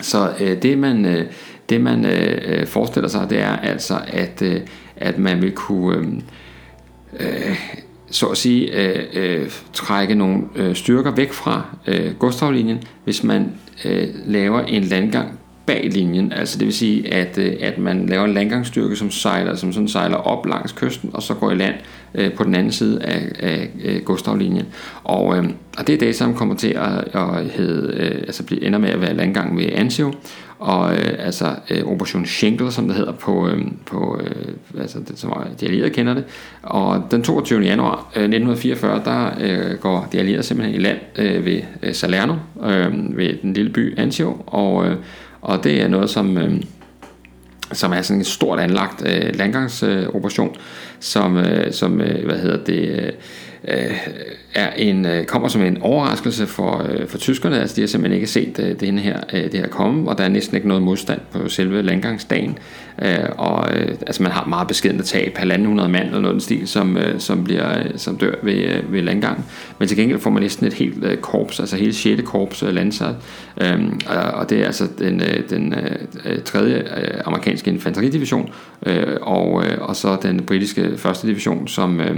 så øh, det man, øh, det man øh, øh, forestiller sig, det er altså, at, øh, at man vil kunne øh, øh, så at sige øh, øh, trække nogle øh, styrker væk fra øh, Gustavlinjen, hvis man øh, laver en landgang bag linjen, altså det vil sige, at, øh, at man laver en landgangsstyrke, som sejler, som sådan sejler op langs kysten, og så går i land øh, på den anden side af, af, af Gustavlinjen. Og, øh, og det er det, som kommer til at, at hedde, øh, altså blive, ender med at være landgang ved Anzio, og øh, altså øh, Operation Schenkel, som det hedder på, øh, på øh, altså det, som de allierede kender det. Og den 22. januar øh, 1944, der øh, går de allierede simpelthen i land øh, ved øh, Salerno, øh, ved den lille by Anzio, og øh, og det er noget, som, øh, som er sådan en stort anlagt øh, landgangsoperation, øh, som, øh, som øh, hvad hedder det, øh, øh, er en, øh, kommer som en overraskelse for, øh, for tyskerne. Altså, de har simpelthen ikke set øh, det, her, øh, det her komme, og der er næsten ikke noget modstand på selve landgangsdagen. Øh, og øh, altså, man har meget beskedende tab, halvanden hundrede mand eller noget stil, som, øh, som, bliver, øh, som dør ved, øh, ved landgang. Men til gengæld får man næsten et helt øh, korps, altså hele 6. korps øh, landsat. Øh, og det er altså den, øh, den øh, øh, tredje øh, amerikanske infanteridivision, øh, og, øh, og så den britiske første division, som, øh,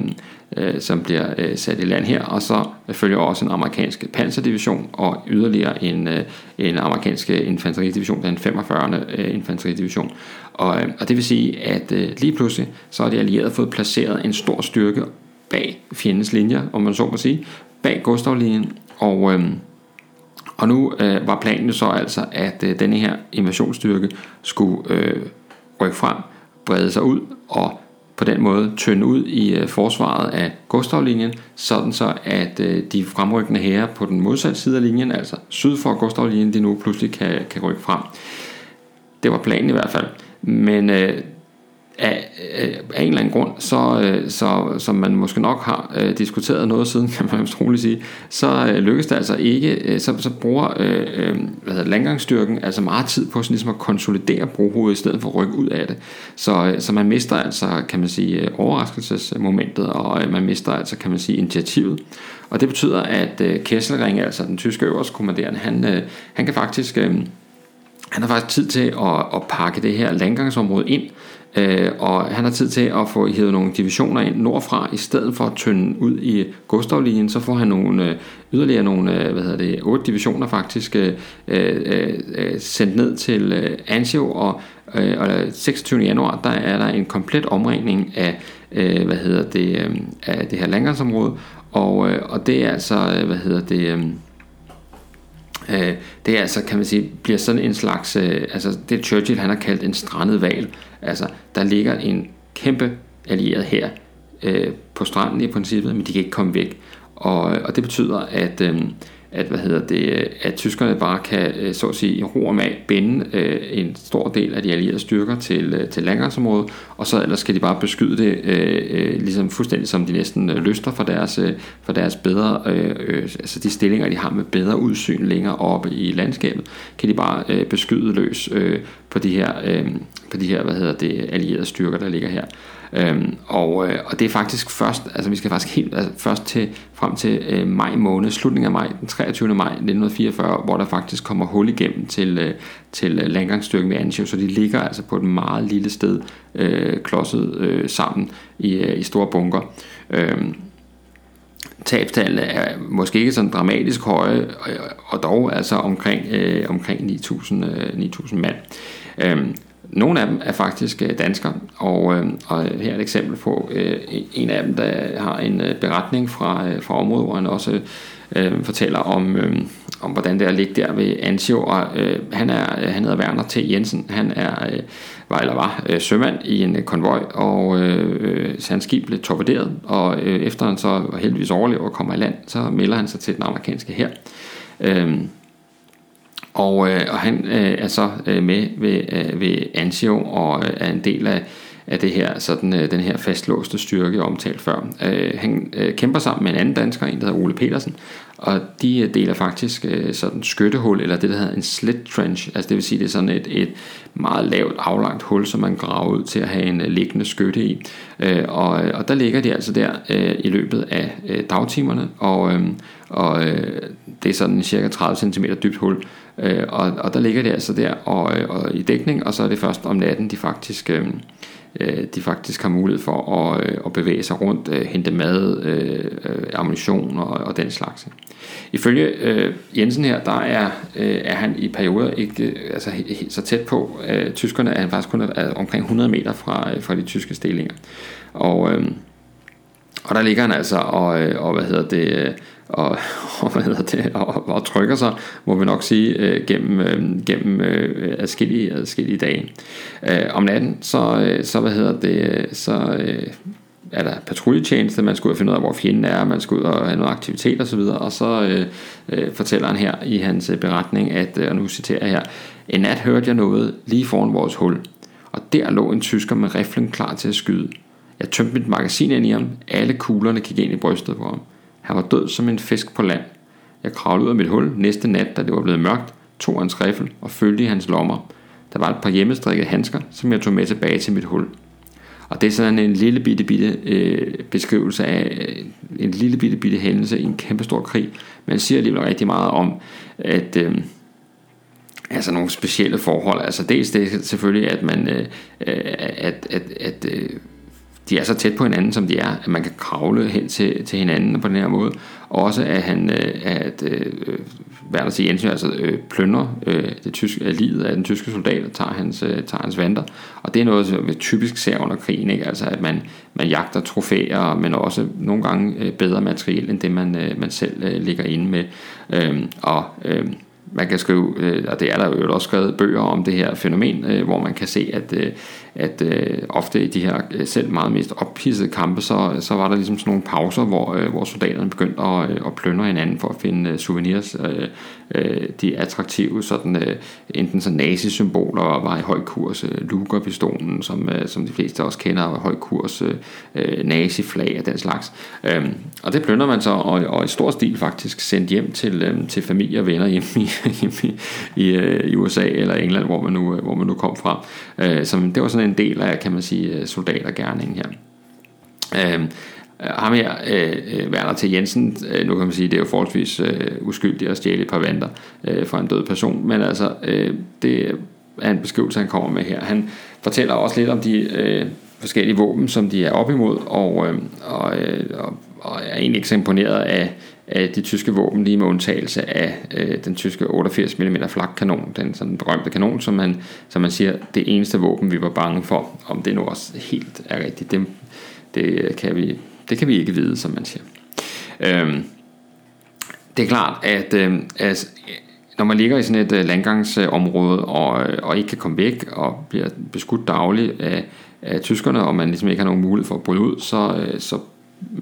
øh, som bliver øh, sat i land her, og så følger også en amerikansk panserdivision og yderligere en, øh, en amerikansk infanteridivision, den 45. Øh, infanteridivision. Og, øh, og det vil sige, at øh, lige pludselig så har de allierede fået placeret en stor styrke bag fjendens linjer, om man så må sige, bag Gustavlinjen, og, øh, og nu øh, var planen så altså, at øh, denne her invasionsstyrke skulle øh, rykke frem, brede sig ud og på den måde tynde ud i øh, forsvaret af Gustavlinjen, sådan så at øh, de fremrykkende hære på den modsatte side af linjen, altså syd for Gustavlinjen, de nu pludselig kan, kan rykke frem. Det var planen i hvert fald. Men øh, af, af en eller anden grund, så, øh, så, som man måske nok har øh, diskuteret noget siden, kan man troligt sige, så øh, lykkes det altså ikke, øh, så, så bruger øh, øh hvad hedder, landgangsstyrken altså meget tid på sådan ligesom at konsolidere brohovedet, i stedet for at rykke ud af det. Så, øh, så man mister altså, kan man sige, øh, overraskelsesmomentet, og øh, man mister altså, kan man sige, initiativet. Og det betyder, at øh, Kesselring, altså den tyske øverstkommanderende, han, øh, han kan faktisk... Øh, han har faktisk tid til at, at pakke det her landgangsområde ind, øh, Øh, og han har tid til at få hævet nogle divisioner ind nordfra, i stedet for at tynde ud i Gustavlinjen, så får han nogle, øh, yderligere nogle, øh, hvad hedder det, otte divisioner faktisk øh, øh, øh, sendt ned til øh, Anzio, og, øh, og 26. januar, der er der en komplet omringning af, øh, hvad hedder det, øh, af det her landgangsområde, og, øh, og det er altså, øh, hvad hedder det, øh, Øh, det er altså, kan man sige, bliver sådan en slags, øh, altså det Churchill han har kaldt en strandet val. Altså, der ligger en kæmpe allieret her øh, på stranden i princippet, men de kan ikke komme væk. Og, og det betyder, at, øh, at, hvad hedder det, at tyskerne bare kan, øh, så at sige, i ro og mag binde øh, en stor del af de allierede styrker til, øh, til landgangsområdet, og så ellers skal de bare beskyde det, øh, øh, ligesom fuldstændig som de næsten øh, lyster for deres, for deres bedre, øh, altså de stillinger, de har med bedre udsyn længere oppe i landskabet, kan de bare øh, beskyde løs øh, på de her, øh, på de her, hvad hedder det, allierede styrker, der ligger her. Øhm, og, øh, og det er faktisk først, altså vi skal faktisk helt altså først til, frem til øh, maj måned, slutningen af maj, den 23. maj 1944, hvor der faktisk kommer hul igennem til, øh, til øh, landgangsstyrken ved Anzio, så de ligger altså på et meget lille sted, øh, klodset øh, sammen i, øh, i store bunker. Øhm, tabstallene er måske ikke sådan dramatisk høje, øh, og dog altså omkring, øh, omkring 9.000 øh, 9.000 mand. Øhm, nogle af dem er faktisk øh, danskere, og, øh, og her er et eksempel på øh, en af dem, der har en beretning fra, fra området, hvor han også øh, fortæller om, øh, om, hvordan det er at ligge der ved Ansio, og øh, han, er, han hedder Werner T. Jensen, han er, øh, var eller var øh, sømand i en konvoj, og øh, hans skib blev torpederet, og øh, efter han så heldigvis overlever og kommer i land, så melder han sig til den amerikanske her. Øh, og, øh, og han øh, er så øh, med ved, øh, ved Anzio og øh, er en del af, af det her, sådan, øh, den her fastlåste styrke, omtalt før. Øh, han øh, kæmper sammen med en anden dansker, en der hedder Ole Petersen, og de øh, deler faktisk øh, sådan skyttehul, eller det der hedder en slit trench, altså det vil sige, det er sådan et, et meget lavt aflangt hul, som man graver ud til at have en øh, liggende skytte i. Øh, og, øh, og der ligger de altså der øh, i løbet af øh, dagtimerne, og, øh, og øh, det er sådan cirka 30 cm dybt hul, Øh, og, og der ligger det altså der og, øh, og i dækning, og så er det først om natten, de faktisk, øh, øh de faktisk har mulighed for at, at bevæge sig rundt, hente mad, ammunition og, og den slags. Ifølge øh, Jensen her, der er, øh, er han i perioder ikke øh, altså, så tæt på. Øh, tyskerne at han faktisk kun er omkring 100 meter fra, øh, fra de tyske stillinger. Og, øh, og der ligger han altså og, øh, og hvad hedder det, øh, og, og, hvad hedder det, og, og trykker sig, må vi nok sige, øh, gennem, øh, gennem øh, adskillige, adskillige dage. Øh, om natten, så, øh, så hvad hedder det, øh, så øh, er der patruljetjeneste, man skal ud og finde ud af, hvor fjenden er, man skal ud og have noget aktivitet osv., og, og så øh, øh, fortæller han her i hans øh, beretning, at, øh, og nu citerer jeg her, en nat hørte jeg noget lige foran vores hul, og der lå en tysker med riflen klar til at skyde. Jeg tømte mit magasin ind i ham, alle kuglerne gik ind i brystet på ham. Han var død som en fisk på land. Jeg kravlede ud af mit hul næste nat, da det var blevet mørkt, tog hans riffel og følte i hans lommer. Der var et par hjemmestrikkede handsker, som jeg tog med tilbage til mit hul. Og det er sådan en lille bitte, bitte øh, beskrivelse af øh, en lille bitte, bitte hændelse i en kæmpestor krig. Men siger alligevel rigtig meget om, at øh, altså nogle specielle forhold. Altså dels det selvfølgelig, at man øh, øh at, at, at øh, de er så tæt på hinanden, som de er, at man kan kravle hen til, til hinanden på den her måde. Også at han, øh, at øh, øh der siger, Jensen altså øh, plønder øh, det tyske, øh, livet af den tyske soldat og tager hans, øh, tager hans vanter. Og det er noget, som vi typisk ser under krigen, ikke? Altså, at man, man jagter trofæer, men også nogle gange øh, bedre materiel, end det man, øh, man selv øh, ligger inde med. Øh, og øh, man kan skrive, øh, og det er der jo også skrevet bøger om det her fænomen, hvor man kan se, at, at øh, ofte i de her øh, selv meget mest oppissede kampe, så, så var der ligesom sådan nogle pauser, hvor, øh, hvor soldaterne begyndte at, øh, at plønne hinanden for at finde øh, souvenirs. Øh, øh, de attraktive, sådan, øh, enten så nazi-symboler var i høj kurs, øh, Luger-pistolen, som, øh, som de fleste også kender, var i høj kurs, øh, øh, naziflag og den slags. Øh, og det plønder man så, og, og i stor stil faktisk sendt hjem til, øh, til familie og venner hjemme i, i, i, øh, i USA eller England, hvor man nu, øh, hvor man nu kom fra. Øh, som, det var sådan en del af, kan man sige, øh, soldatergærningen her. Øh, Øh, ham her, øh, øh Werner til Jensen, øh, nu kan man sige, det er jo forholdsvis øh, uskyldigt at stjæle et par vanter øh, fra en død person, men altså, øh, det er en beskrivelse, han kommer med her. Han fortæller også lidt om de øh, forskellige våben, som de er op imod, og, øh, og, øh, og, og er egentlig ikke så imponeret af, af de tyske våben, lige med undtagelse af øh, den tyske 88 mm flakkanon, den sådan berømte kanon, som man, som man siger, det eneste våben, vi var bange for. Om det nu også helt er rigtigt, det, det, kan, vi, det kan vi ikke vide, som man siger. Øhm, det er klart, at, øh, altså, når man ligger i sådan et øh, landgangsområde og, øh, og ikke kan komme væk og bliver beskudt dagligt af, af tyskerne, og man ligesom ikke har nogen mulighed for at bryde ud, så, øh, så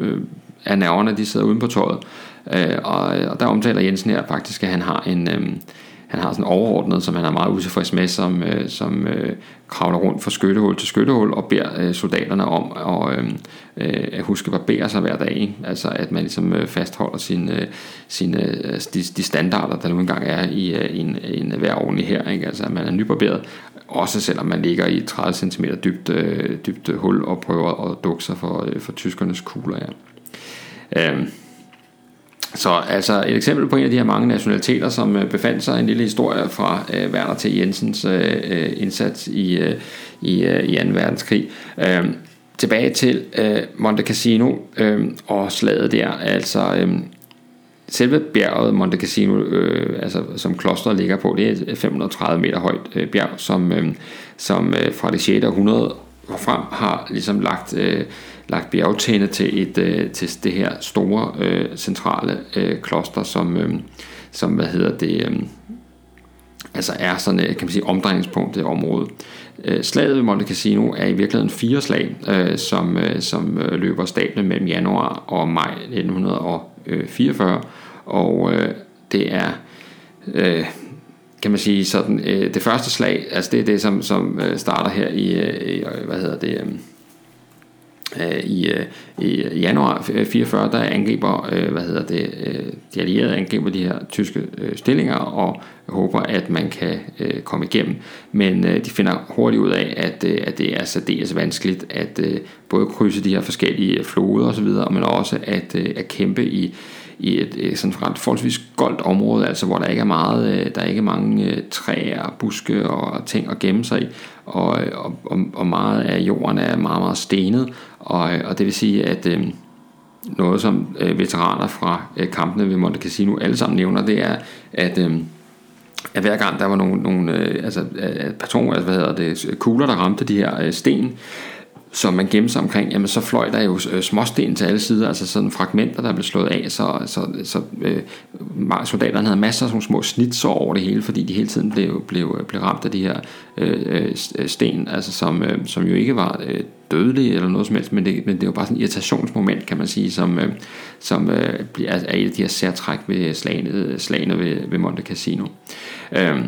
øh, er nerverne, de sidder uden på tøjet. Øh, og, øh, og der omtaler Jensen her faktisk, at han har en... Øh, han har sådan overordnet, som han er meget utilfreds med, som, øh, som øh, kravler rundt fra skyttehul til skyttehul og beder øh, soldaterne om at, øh, øh, at huske at barbere sig hver dag. Ikke? Altså at man ligesom øh, fastholder sin, øh, sin, øh, de, de standarder, der nu engang er i, øh, en, en hver ordentlig her. Ikke? Altså at man er nybarberet, også selvom man ligger i 30 cm dybt, øh, dybt hul og prøver at dukke sig for, øh, for tyskernes kugler. Ja. Øh, så altså et eksempel på en af de her mange nationaliteter, som øh, befandt sig en lille historie fra øh, Werner T. Jensens øh, øh, indsats i, øh, i, øh, i 2. verdenskrig. Øh, tilbage til øh, Monte Cassino øh, og slaget der, altså øh, selve bjerget Monte Cassino, øh, altså, som klosteret ligger på, det er et øh, 530 meter højt øh, bjerg, som, øh, som øh, fra det 6. århundrede frem har ligesom lagt øh, lagt bjergtæne til, et, øh, til det her store øh, centrale øh, kloster, som, øh, som hvad hedder det, øh, altså er sådan, øh, kan man sige, omdrejningspunkt i området. Øh, slaget ved Monte Cassino er i virkeligheden fire slag, øh, som, øh, som øh, løber stablen mellem januar og maj 1944, og øh, det er øh, kan man sige sådan øh, det første slag, altså det er det som som øh, starter her i, øh, hvad hedder det Øh, Øh, i, øh, i januar 44, der angriber, øh, hvad hedder det, de allierede angriber de her tyske stillinger og håber, at man kan komme igennem. Men de finder hurtigt ud af, at, at det er særdeles vanskeligt at både krydse de her forskellige floder osv., men også at, at kæmpe i i et, et sådan ret forholdsvis goldt område, altså hvor der ikke er meget, øh, der er ikke mange øh, træer, buske og ting at gemme sig i, og, og, og meget af jorden er meget, meget stenet, og, og det vil sige, at øh, noget som øh, veteraner fra øh, kampene ved Monte Cassino alle sammen nævner, det er, at, øh, at hver gang der var nogle, nogle øh, altså, øh, patroner, altså, hvad hedder det, kugler, der ramte de her øh, sten, som man gemte sig omkring, jamen så fløj der jo øh, småsten til alle sider, altså sådan fragmenter, der blev slået af, så, så, så øh, soldaterne havde masser af sådan små snitsår over det hele, fordi de hele tiden blev, blev, øh, blev ramt af de her øh, øh, sten, altså som, øh, som jo ikke var øh, dødelige eller noget som helst, men det, men det er jo bare sådan et irritationsmoment, kan man sige, som, øh, som øh, er et af de her særtræk ved slagene, slagene ved, ved Monte Cassino. Øh,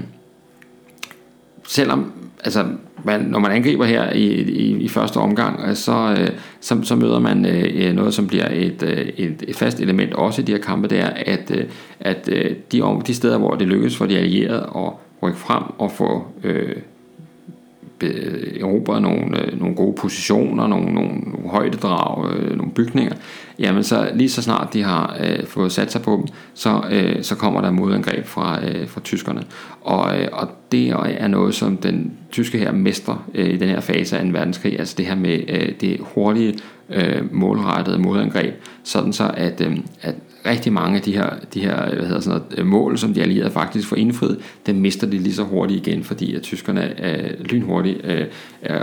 selvom altså, man, når man angriber her i, i, i første omgang, øh, så, øh, så, så møder man øh, øh noget, som bliver et, øh, et, et fast element også i de her kampe, det er, at, at de, de steder, hvor det lykkes for de allierede at rykke frem og få øh, Øh, erobrer nogle, øh, nogle gode positioner, nogle, nogle, nogle højdedrag, øh, nogle bygninger, jamen så lige så snart de har øh, fået sat sig på dem, så, øh, så kommer der modangreb fra, øh, fra tyskerne. Og, øh, og det er noget, som den tyske her mester øh, i den her fase af en verdenskrig, altså det her med øh, det hurtige, øh, målrettede modangreb, sådan så at, øh, at rigtig mange af de her, de her hvad hedder sådan noget, øh, mål, som de allierede faktisk får indfriet, dem mister de lige så hurtigt igen, fordi at tyskerne er lynhurtigt øh,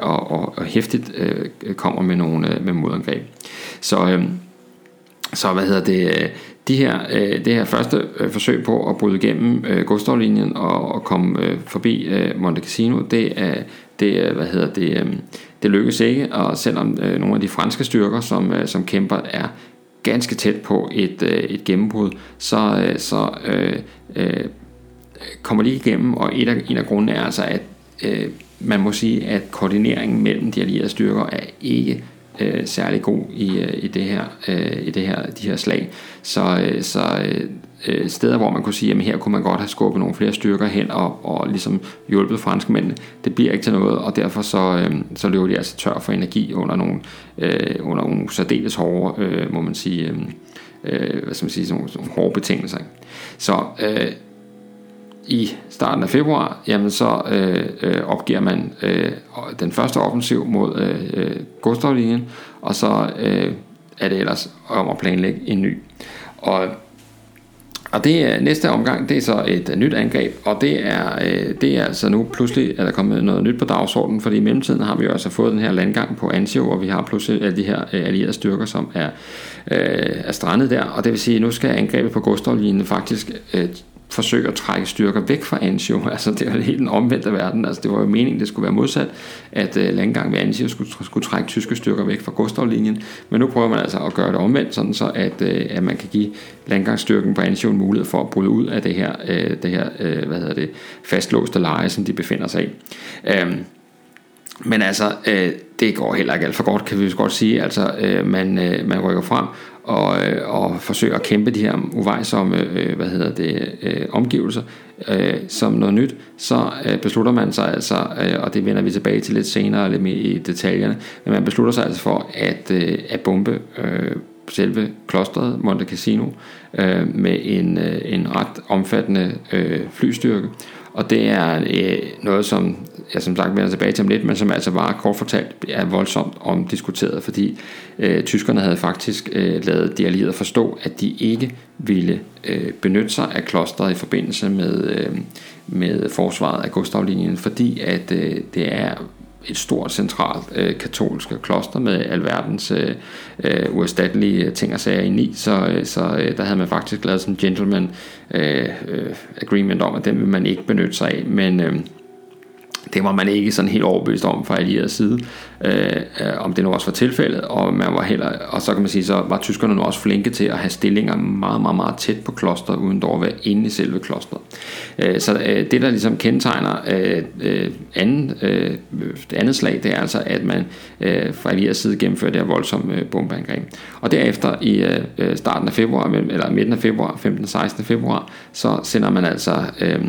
og, og, og hæftigt øh, kommer med nogle øh, med modangreb. Så, øh, så hvad hedder det, øh, de her, øh, det her første øh, forsøg på at bryde igennem øh, Gustavlinjen og, og komme øh, forbi øh, Monte Cassino, det er det, hvad hedder det, øh, det lykkes ikke, og selvom øh, nogle af de franske styrker, som, øh, som kæmper, er ganske tæt på et, øh, et gennembrud, så, øh, så øh, øh, kommer de igennem, og et af, en af grundene er altså, at øh, man må sige, at koordineringen mellem de allierede styrker er ikke øh, særlig god i, øh, i det her øh, i det her de her slag. Så øh, så øh, øh, steder hvor man kunne sige at her kunne man godt have skubbet nogle flere styrker hen og, og ligesom hjulpet franskmændene. Det bliver ikke til noget, og derfor så øh, så løber de altså tør for energi under nogle øh, under nogle særdeles hårde øh, må man sige øhm, øh, hvad skal man sige sådan nogle, sådan nogle hårde betingelser. Så øh, i starten af februar, jamen så øh, øh, opgiver man øh, den første offensiv mod øh, øh Gustavlinjen, og så øh, er det ellers om at planlægge en ny. Og og det er, næste omgang, det er så et nyt angreb, og det er, øh, det er altså nu pludselig, er der kommet noget nyt på dagsordenen, fordi i mellemtiden har vi jo altså fået den her landgang på Anzio, hvor vi har pludselig alle de her øh, allierede styrker, som er, øh, er strandet der, og det vil sige, at nu skal angrebet på Gustavlinjen faktisk øh, forsøge at trække styrker væk fra Anzio. Altså det var helt den omvendte verden. Altså det var jo meningen, det skulle være modsat, at øh, uh, landgang ved Anzio skulle, skulle trække tyske styrker væk fra Gustavlinjen. Men nu prøver man altså at gøre det omvendt, sådan så at, uh, at man kan give landgangsstyrken på Anzio en mulighed for at bryde ud af det her, uh, det her uh, hvad hedder det, fastlåste leje, som de befinder sig i. Um, men altså, øh, det går heller ikke alt for godt, kan vi godt sige. Altså, øh, man, øh, man rykker frem, og, øh, og forsøger at kæmpe de her uvejsomme øh, hvad hedder det, øh, omgivelser øh, som noget nyt, så øh, beslutter man sig altså, øh, og det vender vi tilbage til lidt senere, lidt mere i detaljerne, men man beslutter sig altså for at, øh, at bombe øh, selve klostret Monte Cassino øh, med en, øh, en ret omfattende øh, flystyrke. Og det er øh, noget, som jeg som sagt vender tilbage til om lidt, men som altså var kort fortalt er voldsomt omdiskuteret, fordi øh, tyskerne havde faktisk øh, lavet de allierede forstå, at de ikke ville øh, benytte sig af klostret i forbindelse med, øh, med forsvaret af Gustavlinjen, fordi at øh, det er et stort centralt øh, katolsk kloster med alverdens øh, øh uerstattelige ting og sager i. Ni, så, øh, så øh, der havde man faktisk lavet sådan en gentleman øh, øh agreement om, at den vil man ikke benytte sig af, men øh, det var man ikke sådan helt overbevist om fra allieret side, øh, øh, om det nu også var tilfældet, og, man var heller, og så kan man sige, så var tyskerne nu også flinke til at have stillinger meget, meget, meget tæt på klosteret, uden dog at være inde i selve klosteret. Øh, så øh, det, der ligesom kendetegner øh, øh, anden, øh, det andet slag, det er altså, at man øh, fra allieret side gennemfører det her voldsomme øh, bombeangreb. Og derefter i øh, øh starten af februar, eller midten af februar, 15. 16. februar, så sender man altså... Øh,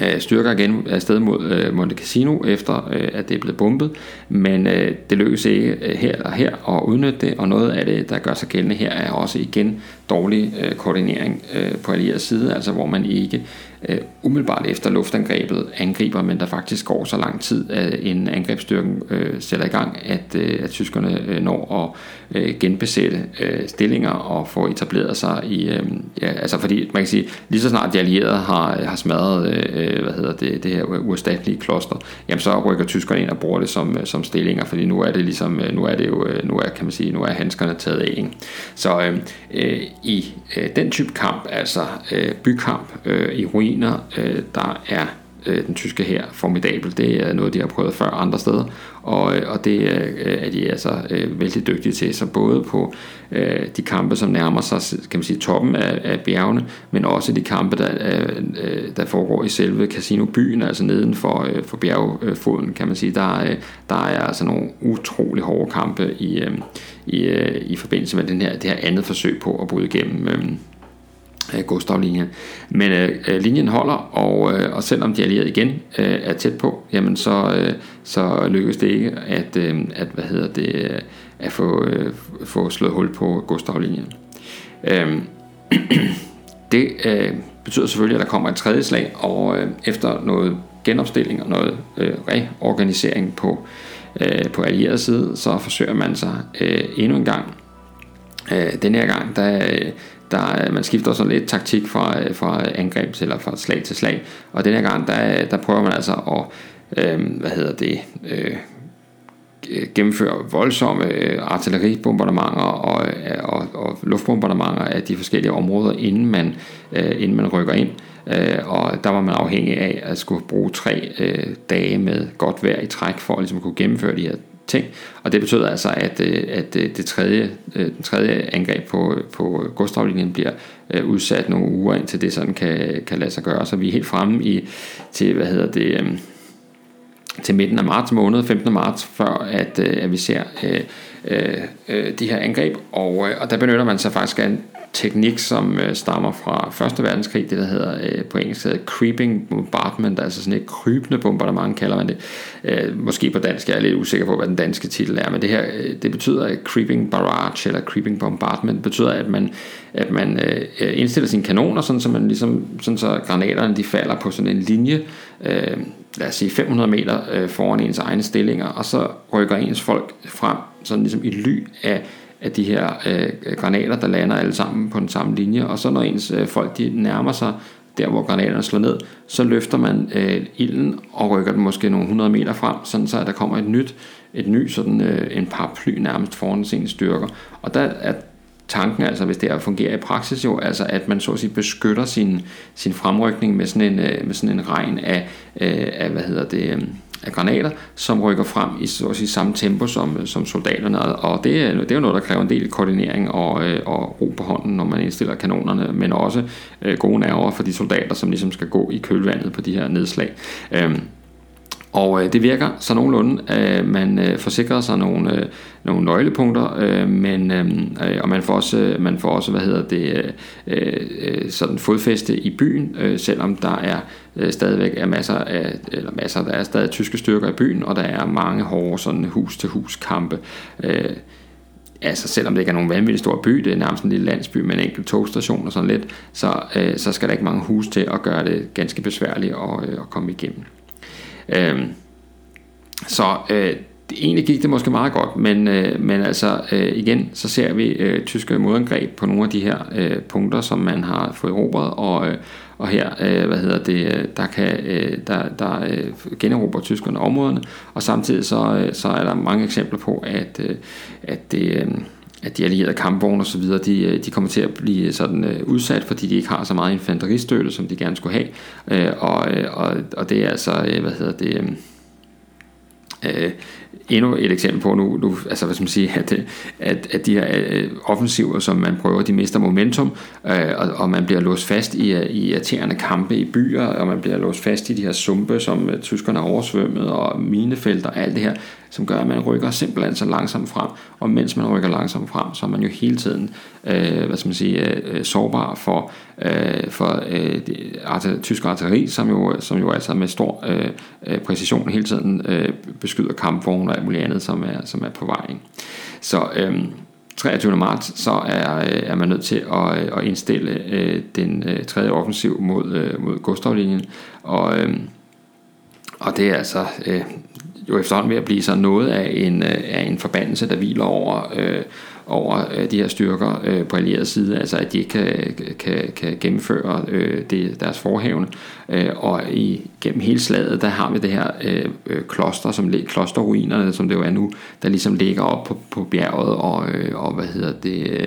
Øh, styrker igen afsted mod øh, Monte Cassino, efter øh, at det er blevet bombet, men øh, det lykkes ikke øh, her og her at udnytte det, og noget af det, der gør sig gældende her, er også igen dårlig øh, koordinering på allieret side, altså hvor man ikke øh, umiddelbart efter luftangrebet angriber, men der faktisk går så lang tid, at en angrebsstyrken øh, sætter i gang, at, øh, at tyskerne øh, når at øh, genbesætte øh, stillinger og få etableret sig i, øh, ja, altså fordi man kan sige, lige så snart de allierede har, har smadret, øh, hvad hedder det, det her uerstattelige kloster, jamen så rykker tyskerne ind og bruger det som, øh, som stillinger, fordi nu er det ligesom, øh, nu er det jo, øh, nu er, kan man sige, nu er handskerne taget af, ikke? Så øh, i øh, den type kamp, altså øh, bykamp øh, i ruin, ruiner, øh, der er øh, den tyske her formidabel. Det er noget, de har prøvet før andre steder, og, øh, og det øh, er de altså øh, vældig dygtige til. Så både på øh, de kampe, som nærmer sig kan man sige, toppen af, af bjergene, men også de kampe, der, øh, øh der foregår i selve casinobyen, altså neden for, øh, for bjergfoden, kan man sige. Der, øh, der er altså nogle utrolig hårde kampe i, øh, i, øh, i forbindelse med den her, det her andet forsøg på at bryde igennem øh, Øh, Gustav-linjen. Men øh, øh, linjen holder, og, øh, og selvom de allierede igen øh, er tæt på, jamen så, øh, så lykkes det ikke at, øh, at, hvad hedder det, øh, at få, øh, få slået hul på Gustav-linjen. Øh, det øh, betyder selvfølgelig, at der kommer et tredje slag, og øh, efter noget genopstilling og noget øh, reorganisering på, øh, på allieret side, så forsøger man sig øh, endnu en gang. Øh, den her gang, der, der, øh, man skifter sådan lidt taktik fra, øh, fra angreb til, eller fra slag til slag. Og den her gang, der, øh, der prøver man altså at, øh, hvad hedder det, øh, gennemføre voldsomme artilleribombardementer og, og, og luftbombardementer af de forskellige områder, inden man, øh, inden man rykker ind. Øh, og der var man afhængig af at skulle bruge tre øh, dage med godt vejr i træk for at ligesom kunne gennemføre de her ting. Og det betød altså, at, øh, at øh, det tredje, øh, den tredje angreb på, på Gustavlinjen bliver udsat nogle uger indtil det sådan kan, kan lade sig gøre. Så vi er helt fremme i, til, hvad hedder det, til midten af marts måned, 15. marts, før at, at vi ser øh, øh, de her angreb. Og, og der benytter man sig faktisk af en teknik, som øh, stammer fra 1. verdenskrig, det der hedder øh, på engelsk hedder creeping bombardment, altså sådan et krybende bombardement kalder man det. Øh, måske på dansk, jeg er lidt usikker på, hvad den danske titel er, men det her, øh, det betyder creeping barrage eller creeping bombardment, det betyder, at man, at man øh, øh, indstiller sine kanoner, sådan så man ligesom, sådan så granaterne de falder på sådan en linje, øh, lad os sige 500 meter øh, foran ens egne stillinger, og så rykker ens folk frem, sådan ligesom i ly af af de her øh, granater, der lander alle sammen på den samme linje, og så når ens øh, folk de nærmer sig der, hvor granaterne slår ned, så løfter man øh, ilden og rykker den måske nogle 100 meter frem, sådan så at der kommer et nyt, et ny sådan øh, en paraply nærmest foran sine styrker. Og der er tanken altså, hvis det her fungerer i praksis jo, altså at man så at sige beskytter sin, sin fremrykning med sådan en, øh, med sådan en regn af, øh, af hvad hedder det, øh, af granater, som rykker frem i så at sige, samme tempo som, øh, som soldaterne. Og det er, det er jo noget, der kræver en del koordinering og, øh, og ro på hånden, når man indstiller kanonerne, men også øh, gode nerver for de soldater, som ligesom skal gå i kølvandet på de her nedslag. Øh, og øh, det virker så nogenlunde. Øh, man øh, forsikrer sig nogle, øh, nogle nøglepunkter, øh, men, øh, øh og man får også, øh, man får også hvad hedder det, øh, øh, sådan fodfæste i byen, øh, selvom der er øh, stadigvæk er masser af, eller masser, der er stadig tyske styrker i byen, og der er mange hårde sådan hus-til-hus kampe. Øh, altså selvom det ikke er nogen vanvittig stor by, det er nærmest en lille landsby med en enkelt togstation og sådan lidt, så, øh, så skal der ikke mange hus til at gøre det ganske besværligt at, øh, at komme igennem. Øh, så øh, egentlig gik det måske meget godt, men, øh, men altså øh, igen, så ser vi øh, tyske modangreb på nogle af de her øh, punkter, som man har fået erobret, og, øh, og her, øh, hvad hedder det, øh, der kan, øh, der, der øh, generober tyskerne områderne, og samtidig så, øh, så er der mange eksempler på, at, øh, at det, øh, at de allierede kampvogne og så videre, de, øh, de kommer til at blive sådan øh, udsat, fordi de ikke har så meget infanteristøtte, som de gerne skulle have. Øh, og, øh, og, og det er altså, øh, hvad hedder det, øh, øh endnu et eksempel på nu, nu altså hvad skal man sige, at, at, at de her øh, offensiver, som man prøver, de mister momentum, øh, og, og man bliver låst fast i, i irriterende kampe i byer, og man bliver låst fast i de her sumpe, som øh, tyskerne har oversvømmet, og minefelter og alt det her, som gør, at man rykker simpelthen så langsomt frem, og mens man rykker langsomt frem, så er man jo hele tiden, øh, hvad skal man sige, øh, øh sårbar for, øh, for øh, det, tysk artilleri, som jo, som jo altså med stor øh, øh præcision hele tiden øh, beskyder kampvogne og alt muligt andet, som er, som er på vej. Ikke? Så øhm, 23. marts, så er, øh, er man nødt til at, øh, at indstille øh, den øh, tredje offensiv mod, øh, mod Gustavlinjen, og, øh, og det er altså øh, jo efterhånden ved at blive så noget af en, øh, af en forbandelse, der hviler over, øh, over øh, de her styrker øh, på allieret side, altså at de ikke kan, kan, kan gennemføre øh, det, deres forhævne. Øh, og i, gennem hele slaget, der har vi det her øh, øh kloster, som klosterruinerne, som det jo er nu, der ligesom ligger op på, på bjerget, og, øh, og hvad hedder det... Øh,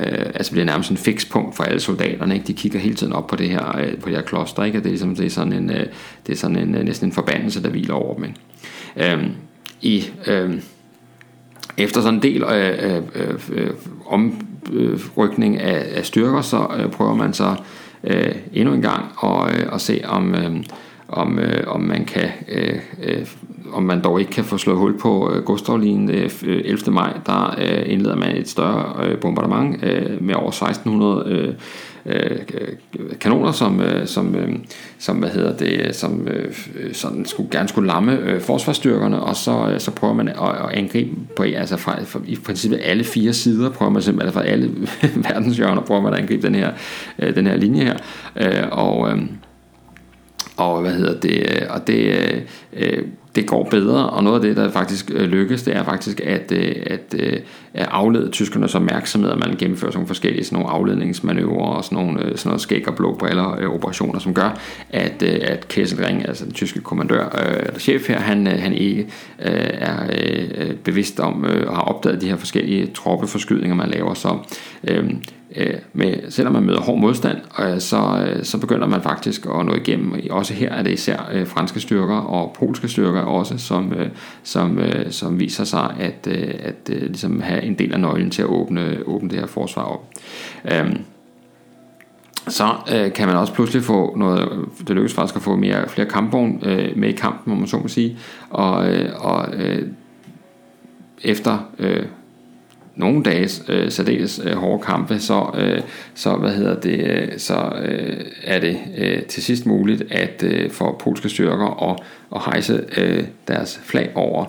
øh, altså bliver nærmest en fikspunkt for alle soldaterne. Ikke? De kigger hele tiden op på det her, øh, på det her kloster, ikke? og det er, ligesom, det er sådan en, øh, det er sådan en, øh, næsten en forbandelse, der hviler over dem. Ikke? Øh, I øh, efter sådan en del øh, øh, øh, omrykning øh, af, af styrker, så øh, prøver man så øh, endnu en gang at, øh, at se om, øh, om, øh, om man kan øh, øh, om man dog ikke kan få slået hul på øh, Gustavlin øh, 11. Øh, maj, der øh, indleder man et større øh, bombardement øh, med over 1600 øh, øh, kanoner, som, øh, som, øh, som, hvad hedder det, som øh, sådan skulle, gerne skulle lamme øh, forsvarsstyrkerne, og så, øh, så prøver man at, at angribe på, altså fra, fra, i princippet alle fire sider, prøver man simpelthen, altså fra alle verdenshjørner, prøver man at angribe den her, øh, den her linje her, øh, og øh, og hvad hedder det, øh, og det, øh, øh, det går bedre, og noget af det, der faktisk øh, lykkes, det er faktisk at, at, at aflede tyskernes opmærksomhed, at man gennemfører sådan nogle forskellige sådan nogle afledningsmanøvrer og sådan nogle sådan noget skæg og blå briller operationer, som gør, at, at Kesselring, altså den tyske kommandør eller chef her, han, han ikke er bevidst om og har opdaget de her forskellige troppeforskydninger, man laver. Så øh, Øh, med, selvom man møder hård modstand, øh, så, øh, så begynder man faktisk at nå igennem. Også her er det især øh, franske styrker og polske styrker også, som, øh, som, øh, som viser sig at, øh, at øh, ligesom have en del af nøglen til at åbne, åbne det her forsvar op. Øh, så øh, kan man også pludselig få noget, det lykkes faktisk at få mere, flere kampvogn øh, med i kampen, må man så må sige, og, øh, og øh, efter øh, nogle dages øh, særdeles øh, hårde kampe, så, øh, så, hvad hedder det, øh, så øh, er det øh, til sidst muligt at øh, for polske styrker at, at hejse øh, deres flag over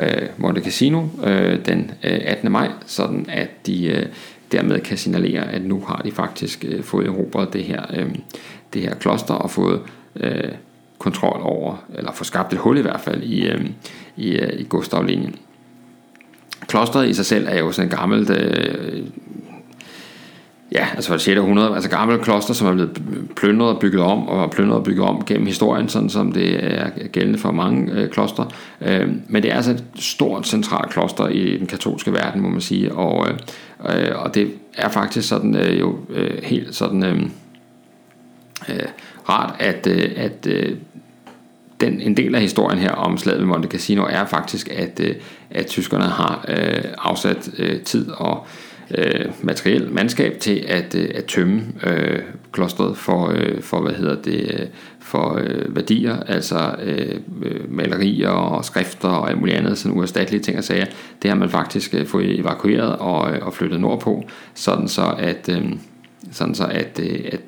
øh, Monte Cassino øh, den øh, 18. maj, sådan at de øh, dermed kan signalere, at nu har de faktisk øh, fået erobret det her, øh, det her kloster og fået øh, kontrol over, eller få skabt et hul i hvert fald i, øh, i, øh, i Gustavlinjen. Klosteret i sig selv er jo sådan et gammelt, øh, ja, altså fra 6. århundrede, altså gammelt kloster, som er blevet plyndret og bygget om, og plyndret og bygget om gennem historien, sådan som det er gældende for mange øh, klostre. Øh, men det er altså et stort centralt kloster i den katolske verden, må man sige, og, øh, og det er faktisk sådan øh, jo øh, helt sådan øh, øh, rart, at, øh, at øh, den, en del af historien her om slaget ved Monte Cassino er faktisk, at, øh, at tyskerne har øh, afsat øh, tid og øh, materiel mandskab til at, øh, at tømme øh, klostret for, øh, for hvad hedder det, for øh, værdier, altså øh, malerier og skrifter og alt muligt andet, sådan uerstattelige ting og sager. Det har man faktisk øh, fået evakueret og, øh, og flyttet nordpå, sådan så at, øh, sådan så at, øh, at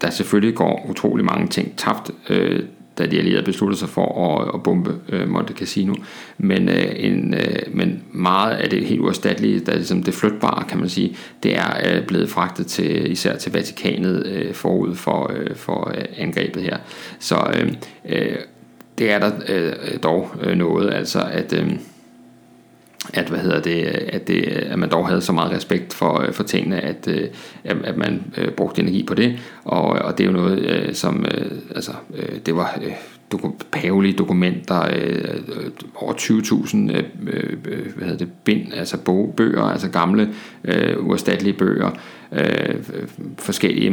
der selvfølgelig går utrolig mange ting tabt øh, da de allierede besluttede sig for at, at bombe øh, Monte Cassino. Men, øh, en, øh, men meget af det helt uerstattelige, der ligesom det flytbare, kan man sige, det er øh, blevet fragtet til især til Vatikanet øh, forud for, øh, for øh, angrebet her. Så øh, øh, det er der øh, dog øh, noget, altså at... Øh, at, hvad hedder det, at, det, at man dog havde så meget respekt for, øh, for tingene, at, øh, at man øh, brugte energi på det, og, og det er jo noget, som, altså, det var pavelige dokumenter, over 20.000 hvad hedder det, bind, altså bøger, altså gamle uerstattelige bøger, forskellige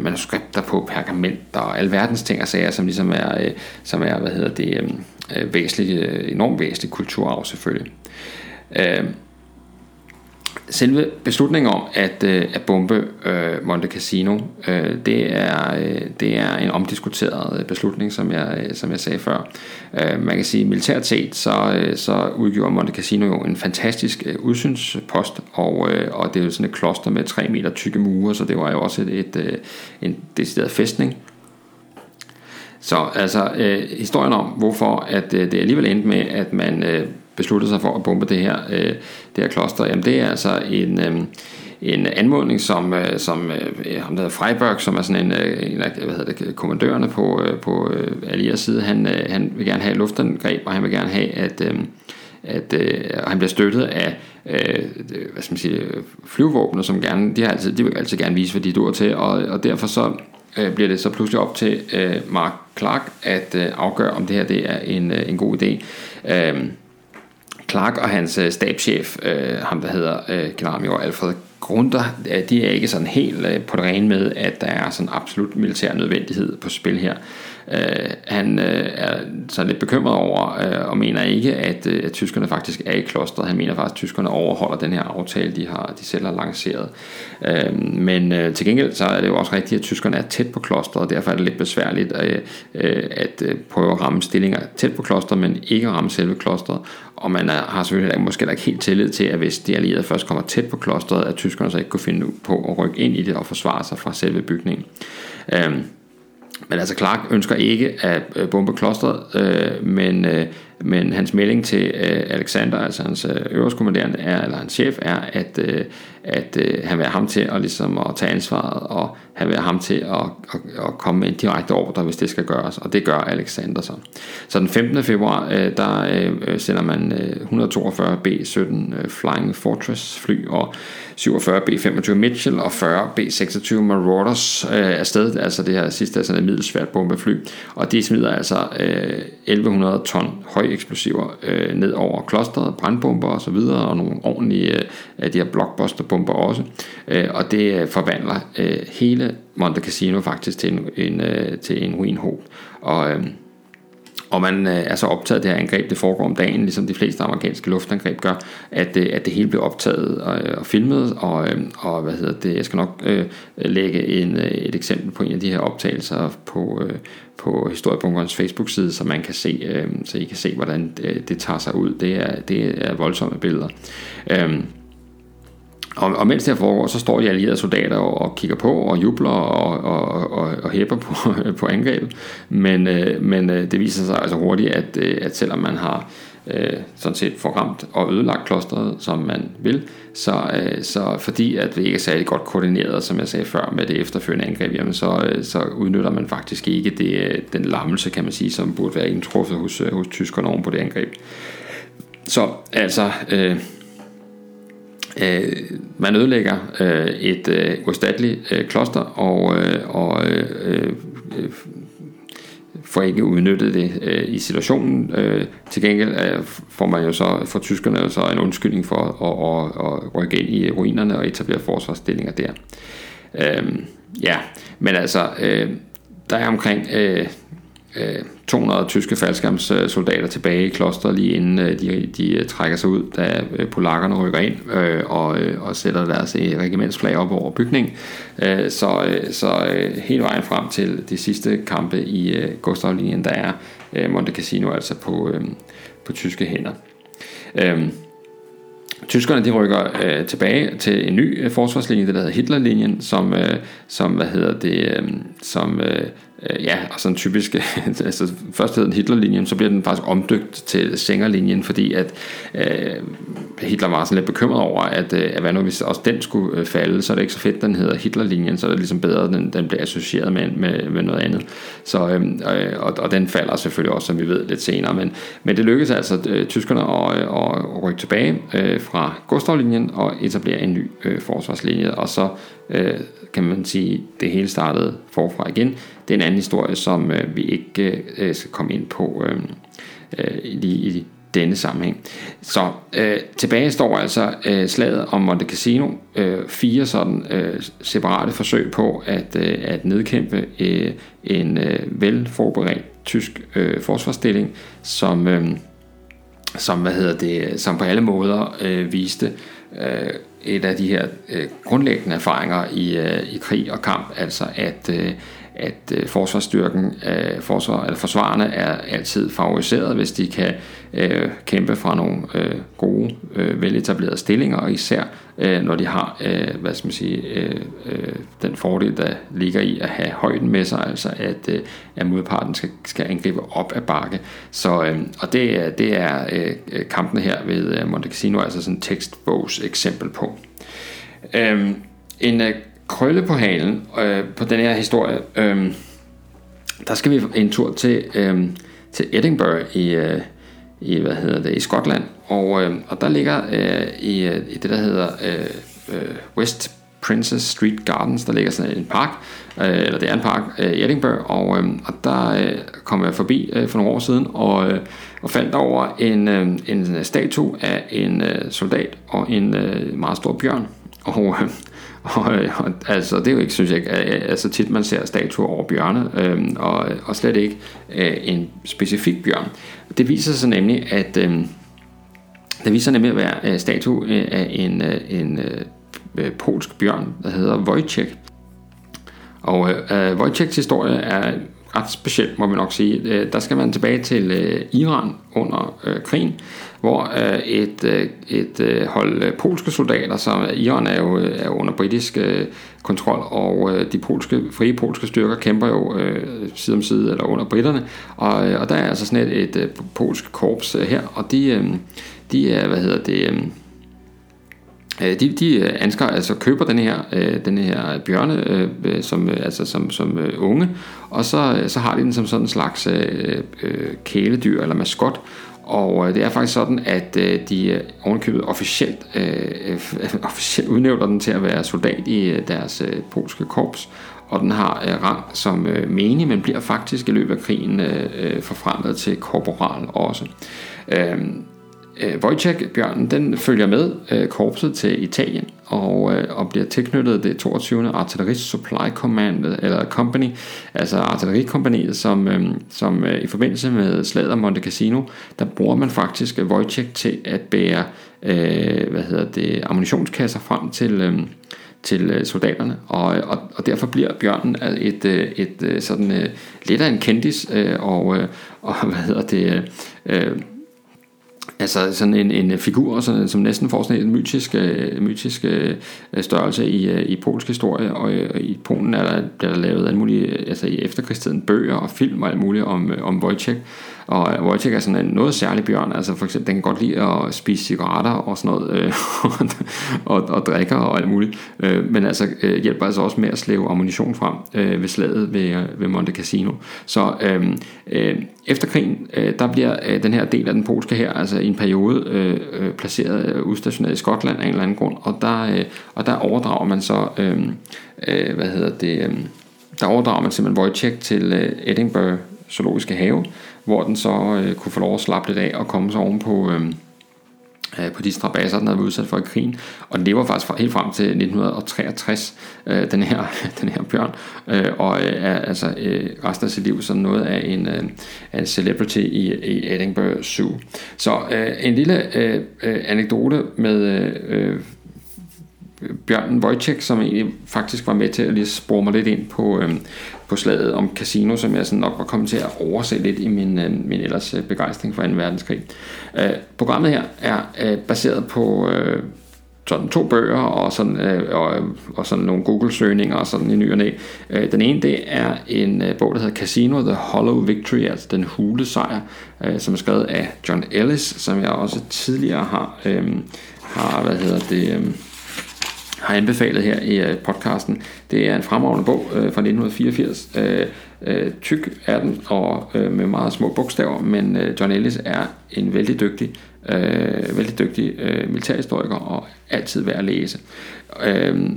manuskripter på pergamenter og alverdens ting og sager, som ligesom er, som er hvad hedder det, væsentlig, enormt væsentlig kulturarv selvfølgelig. Øh, Øh, selve beslutningen om at, øh, at bombe øh, Monte Cassino, øh, det, er, øh, det er en omdiskuteret beslutning, som jeg, øh, som jeg sagde før. Øh, man kan sige, militært set, så, øh, så udgjorde Monte Cassino jo en fantastisk øh, udsynspost, og, øh, og det er jo sådan et kloster med 3 meter tykke mure, så det var jo også et, et, øh, en decideret fæstning. Så altså øh, historien om, hvorfor at øh, det alligevel endte med, at man øh, besluttet sig for at bombe det her, øh, det her kloster, jamen det er altså en, øh, en anmodning, som, øh, som øh, øh ham der Freiberg, som er sådan en, øh, en af hvad hedder det, kommandørerne på, øh, på øh, Alias side, han, øh, han vil gerne have luftangreb, og han vil gerne have, at, øh, at øh, han bliver støttet af øh, hvad skal man sige, flyvåbner, som gerne, de, har altid, de vil altid gerne vise, hvad de dur til, og, og derfor så øh, bliver det så pludselig op til øh, Mark Clark at øh, afgøre, om det her det er en, øh, en god idé. Øh, Clark og hans øh, stabschef, øh, ham der hedder øh, generalmajor Alfred Grunder, de er ikke sådan helt øh, på det rene med, at der er sådan absolut militær nødvendighed på spil her. Øh, han øh, er så lidt bekymret over øh, og mener ikke, at, øh, at tyskerne faktisk er i klostret. Han mener faktisk, at tyskerne overholder den her aftale, de, har, de selv har lanceret. Øh, men øh, til gengæld så er det jo også rigtigt, at tyskerne er tæt på klostret, og derfor er det lidt besværligt øh, øh, at øh, prøve at ramme stillinger tæt på klostret, men ikke at ramme selve klostret. Og man er, har selvfølgelig måske ikke helt tillid til, at hvis de allierede først kommer tæt på klostret, at tyskerne så ikke kunne finde på at rykke ind i det og forsvare sig fra selve bygningen. Øh, men altså Clark ønsker ikke at øh, bombe klostret, øh, men, øh, men hans melding til øh, Alexander, altså hans øh, øverstkommanderende, er, eller hans chef, er, at, øh, at øh, han været ham til at, ligesom, at tage ansvaret, og han været ham til at, at, at komme med en direkte ordre, hvis det skal gøres, og det gør Alexander så. Så den 15. februar, øh, der øh, sender man øh, 142 B-17 øh, Flying Fortress fly, og 47 B-25 Mitchell og 40 B-26 Marauders øh, afsted, altså det her sidste er sådan et middelsvært bombefly, og de smider altså øh, 1100 ton højeksplosiver øh, ned over klosteret, brandbomber og så videre, og nogle ordentlige øh, af de her blockbuster blockbusterbomber også, øh, og det øh, forvandler øh, hele Monte Cassino faktisk til en, en, øh, til en ruinhol. og øh, og man øh, er så optaget af det her angreb, det foregår om dagen, ligesom de fleste amerikanske luftangreb gør, at, øh, at det hele bliver optaget og, øh, og filmet, og, øh, og hvad hedder det, jeg skal nok øh, lægge en, øh, et eksempel på en af de her optagelser på, øh, på Historiebunkerens Facebook-side, så man kan se, øh, så I kan se, hvordan det, det tager sig ud. Det er, det er voldsomme billeder. Øh, og, og mens det foregår, så står de allierede soldater og, og kigger på og jubler og, og, og, og hæpper på, på angrebet. Men, øh, men øh, det viser sig altså hurtigt, at, øh, at selvom man har øh, sådan set forramt og ødelagt klosteret, som man vil, så, øh, så fordi at vi ikke er særlig godt koordineret, som jeg sagde før, med det efterfølgende angreb, jamen så, øh, så udnytter man faktisk ikke det, øh, den lammelse, kan man sige, som burde være indtruffet hos, øh, hos tyskerne oven på det angreb. Så altså... Øh, Øh, man ødelægger øh, et øh, uerstatteligt øh, kloster og, øh, og øh, øh, får ikke udnyttet det øh, i situationen. Øh, til gengæld øh, får man jo så for tyskerne jo så en undskyldning for at, at, at rykke ind i ruinerne og etablere forsvarsstillinger der. Øh, ja, men altså, øh, der er omkring øh, Øh, 200 tyske faldskærmssoldater tilbage i klosteret lige inden øh, de, de øh, trækker sig ud, da polakkerne rykker ind og, og sætter deres regimentsflag op over bygningen. Så, så hele vejen frem til de sidste kampe i Gustavlinjen, der er Monte Cassino altså på, på tyske hænder. Tyskerne de rykker øh, tilbage til en ny øh, forsvarslinje, det der hedder Hitlerlinjen, som, øh, som hvad hedder det, øh, som øh, Øh, ja, og sådan typisk, altså først hed den Hitlerlinjen, så bliver den faktisk omdøbt til Sengerlinjen, fordi at øh, Hitler var sådan lidt bekymret over, at, øh, at hvad nu hvis også den skulle øh, falde, så er det ikke så fedt, den hedder Hitlerlinjen, så er det ligesom bedre, at den, den bliver associeret med, med, med noget andet. Så, øhm, øh, og, og den falder selvfølgelig også, som vi ved lidt senere, men, men det lykkedes altså øh, tyskerne at, øh, at rykke tilbage øh, fra Gustavlinjen og etablere en ny øh, forsvarslinje, og så øh, kan man sige, det hele startede forfra igen. Det er en anden historie, som øh, vi ikke øh, skal komme ind på øh, øh, lige i denne sammenhæng. Så øh, tilbage står altså øh, slaget om Monte Cassino. Øh, fire sådan øh, separate forsøg på at, øh, at nedkæmpe øh, en øh, velforberedt tysk øh, forsvarsstilling, som, øh, som, hvad hedder det, som på alle måder øh, viste øh, et af de her øh, grundlæggende erfaringer i, øh, i krig og kamp, altså at, øh, at øh, forsvarsstyrken, øh, forsvar, eller forsvarerne er altid favoriseret, hvis de kan øh, kæmpe fra nogle øh, gode, øh, veletablerede stillinger, og især øh, når de har øh, hvad skal man sige, øh, øh, den fordel, der ligger i at have højden med sig, altså at, øh, at modparten skal, skal angribe op ad bakke. Så, øh, og det, det er øh, kampene her ved øh, Monte Cassino, altså sådan et tekstbogs eksempel på. Øh, en øh, krølle på halen øh, på den her historie, øh, der skal vi en tur til, øh, til Edinburgh i, øh, i, hvad hedder det, i Skotland, og, øh, og der ligger øh, i, øh, i det, der hedder øh, øh, West Princess Street Gardens, der ligger sådan en park, øh, eller det er en park øh, i Edinburgh, og, øh, og der øh, kom jeg forbi øh, for nogle år siden, og, øh, og faldt over en, øh, en statue af en øh, soldat og en øh, meget stor bjørn, og, og, og altså, det er jo ikke, synes jeg, altså tit man ser statuer over bjørne, øh, og, og slet ikke øh, en specifik bjørn. Det viser sig nemlig, at øh, det viser nemlig at være øh, statue øh, af en, øh, en øh, øh, polsk bjørn, der hedder Wojciech. Og øh, Wojciechs historie er ret speciel, må man nok sige. Øh, der skal man tilbage til øh, Iran under øh, krigen, hvor øh, et, øh, et øh, hold øh, polske soldater, som Iran er jo øh, er under britisk øh, kontrol, og øh, de polske, frie polske styrker kæmper jo øh, side om side eller under britterne, og, øh, og der er altså sådan et, et, øh, polsk korps øh, her, og de, øh, de er, hvad hedder det... Øh, øh de, de ansker, altså køber den her, øh, den her bjørne øh, som, altså som, som øh, unge, og så, så har de den som sådan en slags øh, kæledyr eller maskot, og øh, det er faktisk sådan, at øh, de øh, ovenkøbet officielt, øh, øh officielt udnævner den til at være soldat i øh, deres øh, polske korps, og den har øh, rang som øh, menig, men bliver faktisk i løbet af krigen øh, øh forfremmet til korporal også. Øh, øh, Wojciech-bjørnen, den følger med øh, korpset til Italien og, øh, og bliver tilknyttet det 22. Artillery Supply Command, eller Company, altså artillerikompaniet, som, øh, som øh, i forbindelse med slaget om Monte Cassino, der bruger man faktisk Wojciech til at bære øh, hvad hedder det, ammunitionskasser frem til, øh, til øh, soldaterne, og, og, og derfor bliver bjørnen et, øh, et, et sådan lidt af en kendis, øh, og, og hvad hedder det, øh, altså sådan en, en figur, sådan, som næsten får sådan en mytisk, uh, mytisk uh, størrelse i, uh, i polsk historie, og uh, i Polen er der, bliver der lavet alle mulige, altså i efterkrigstiden, bøger og film og alt muligt om, om Wojciech, og øh, Wojciech er sådan en noget særlig bjørn, altså for eksempel, den kan godt lide at spise cigaretter og sådan noget, øh, og, og drikker og alt muligt, øh, men altså øh, hjælper altså også med at slæve ammunition frem øh, ved slaget ved, øh, ved Monte Cassino. Så øh, øh, efter krigen, øh, der bliver øh, den her del af den polske her, altså i en periode øh, øh, placeret, øh, udstationeret i Skotland af en eller anden grund, og der, øh, og der overdrager man så, øh, øh, hvad hedder det, øh, der overdrager man simpelthen Wojciech til øh, Edinburgh Zoologiske Have, hvor den så øh, kunne få lov at slappe lidt af og komme sig ovenpå øh, øh, på de strabasser, den havde været udsat for i krigen. Og den lever faktisk fra, helt frem til 1963, øh, den, her, den her bjørn, øh, og øh, er altså øh, resten af sit liv sådan noget af en, øh, en celebrity i, i Edinburgh Zoo. Så øh, en lille øh, øh, anekdote med... Øh, øh Bjørnen Wojciech, som egentlig faktisk var med til at lige spore mig lidt ind på, øh, på slaget om casino, som jeg sådan nok var kommet til at overse lidt i min, øh, min ellers øh, begejstring for 2. verdenskrig. Øh, programmet her er øh, baseret på øh, sådan to bøger og sådan, øh, og, og sådan nogle Google-søgninger og sådan i ny og næ. Øh, den ene det er en øh, bog, der hedder Casino The Hollow Victory, altså den hule sejr, øh, som er skrevet af John Ellis, som jeg også tidligere har, øh, har hvad hedder det... Øh, har anbefalet her i øh, podcasten. Det er en fremragende bog øh, fra 1984. Øh, øh, tyk er den, og øh, med meget små bogstaver, men øh, John Ellis er en vældig dygtig, øh, vældig dygtig øh, militærhistoriker og altid værd at læse. Øh,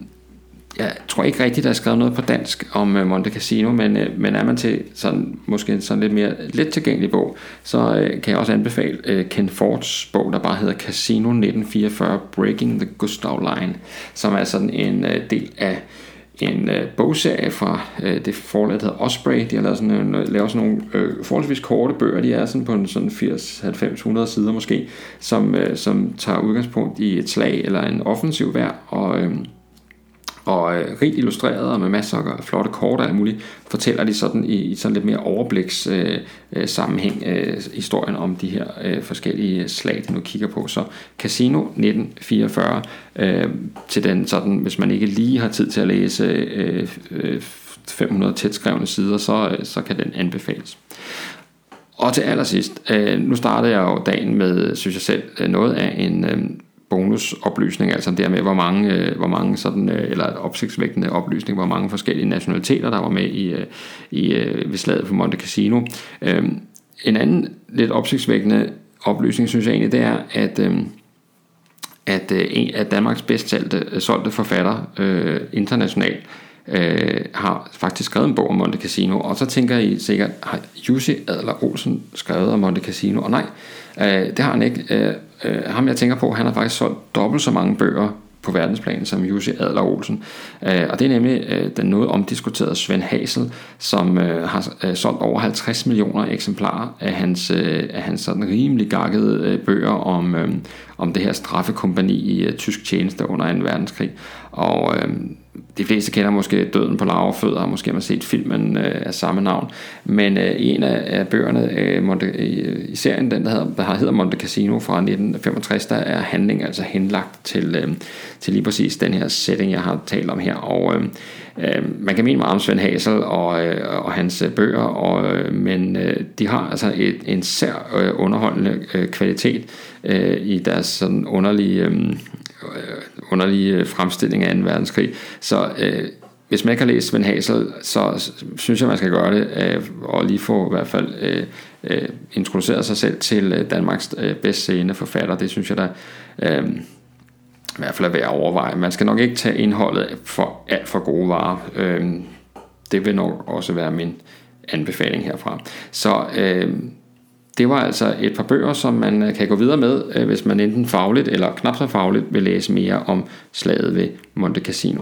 jeg tror ikke rigtigt, der er skrevet noget på dansk om øh, Monte Cassino, men, øh, men er man til sådan, måske en sådan lidt mere let tilgængelig bog, så øh, kan jeg også anbefale øh, Ken Fords bog, der bare hedder Casino 1944 Breaking the Gustav Line, som er sådan en øh, del af en øh, bogserie fra øh, det forlag, der hedder Osprey. De har lavet sådan, øh, lavet sådan nogle øh, forholdsvis korte bøger. De er sådan på en sådan 80-90-100 sider måske, som, øh, som tager udgangspunkt i et slag eller en offensiv vær, og øh, og øh, rigt illustreret og med masser af flotte kort og alt muligt, fortæller de sådan i, i sådan lidt mere overbliks øh, øh, sammenhæng øh, historien om de her øh, forskellige øh, slag, de nu kigger på. Så Casino 1944 øh, til den sådan, hvis man ikke lige har tid til at læse øh, øh, 500 tætskrevne sider, så, øh, så kan den anbefales. Og til allersidst, øh, nu startede jeg jo dagen med, synes jeg selv, noget af en øh, bonusoplysning, altså det med, hvor mange, øh, hvor mange sådan, øh, eller opsigtsvægtende oplysning, hvor mange forskellige nationaliteter, der var med i, øh, i øh, ved slaget på Monte Casino. Øhm, en anden lidt opsigtsvækkende oplysning, synes jeg egentlig, det er, at, øhm, øh, at en af Danmarks bedst øh, solgte forfatter øh, internationalt øh, har faktisk skrevet en bog om Monte Cassino, og så tænker I sikkert, har Jussi Adler Olsen skrevet om Monte Cassino? Og nej, øh, det har han ikke. Øh, øh, ham jeg tænker på, han har faktisk solgt dobbelt så mange bøger på verdensplan som Jussi Adler Olsen. Øh, og det er nemlig øh, den noget omdiskuterede Svend Hasel, som øh, har øh, solgt over 50 millioner eksemplarer af hans, øh, af hans sådan rimelig gakkede øh, bøger om, øh, om det her straffekompani i øh, tysk tjeneste under 2. verdenskrig. Og øh, de fleste kender måske Døden på laverfødder, og måske har man set filmen øh, af samme navn. Men øh, en af, af bøgerne øh, Monte, i, i serien, den der hedder, der hedder Monte Casino fra 1965, der er handling altså henlagt til, øh, til lige præcis den her setting, jeg har talt om her. Og øh, øh, man kan mene meget om Svend Hasel og, øh, og hans øh, bøger, og, øh, men øh, de har altså et, en sær øh, underholdende øh, kvalitet øh, i deres sådan underlige... Øh, Øh, underlige øh, fremstilling af 2. verdenskrig. Så øh, hvis man ikke har læst Svend Hasel, så synes jeg, man skal gøre det, øh, og lige få i hvert fald øh, øh, introduceret sig selv til øh, Danmarks øh, bedst sene forfatter. Det synes jeg da øh, i hvert fald er værd at overveje. Man skal nok ikke tage indholdet for alt for gode varer. Øh, det vil nok også være min anbefaling herfra. Så øh, det var altså et par bøger, som man øh, kan gå videre med, øh, hvis man enten fagligt eller knap så fagligt vil læse mere om slaget ved Monte Cassino.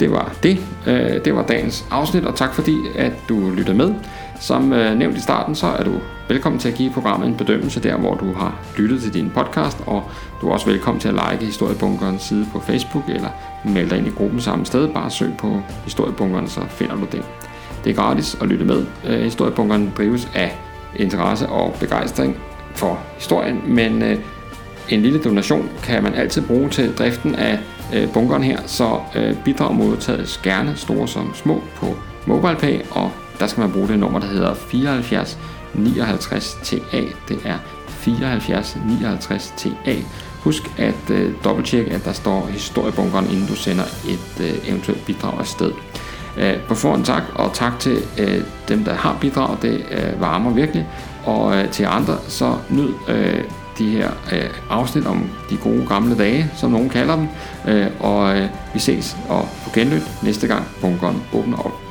Det var det. Øh, det var dagens afsnit, og tak fordi, at du lyttede med. Som nævnt i starten, så er du velkommen til at give programmet en bedømmelse der, hvor du har lyttet til din podcast, og du er også velkommen til at like Historiebunkerens side på Facebook, eller melde dig ind i gruppen samme sted. Bare søg på Historiebunkeren, så finder du det. Det er gratis at lytte med. Øh, historiebunkeren drives af interesse og begejstring for historien, men øh, en lille donation kan man altid bruge til driften af øh, bunkeren her, så øh, bidrag modtages gerne store som små på MobilePay, og der skal man bruge det nummer, der hedder 74 59 TA. Det er 74 59 TA. Husk at øh, dobbelttjekke, at der står historiebunkeren, inden du sender et øh, eventuelt bidrag afsted. sted. Øh, på forhånd tak, og tak til øh, dem, der har bidraget. Det øh, varmer virkelig. Og øh, til andre, så nyd øh, de her øh, afsnit om de gode gamle dage, som nogen kalder dem. Øh, og øh, vi ses og på genlyt næste gang bunkeren åbner op.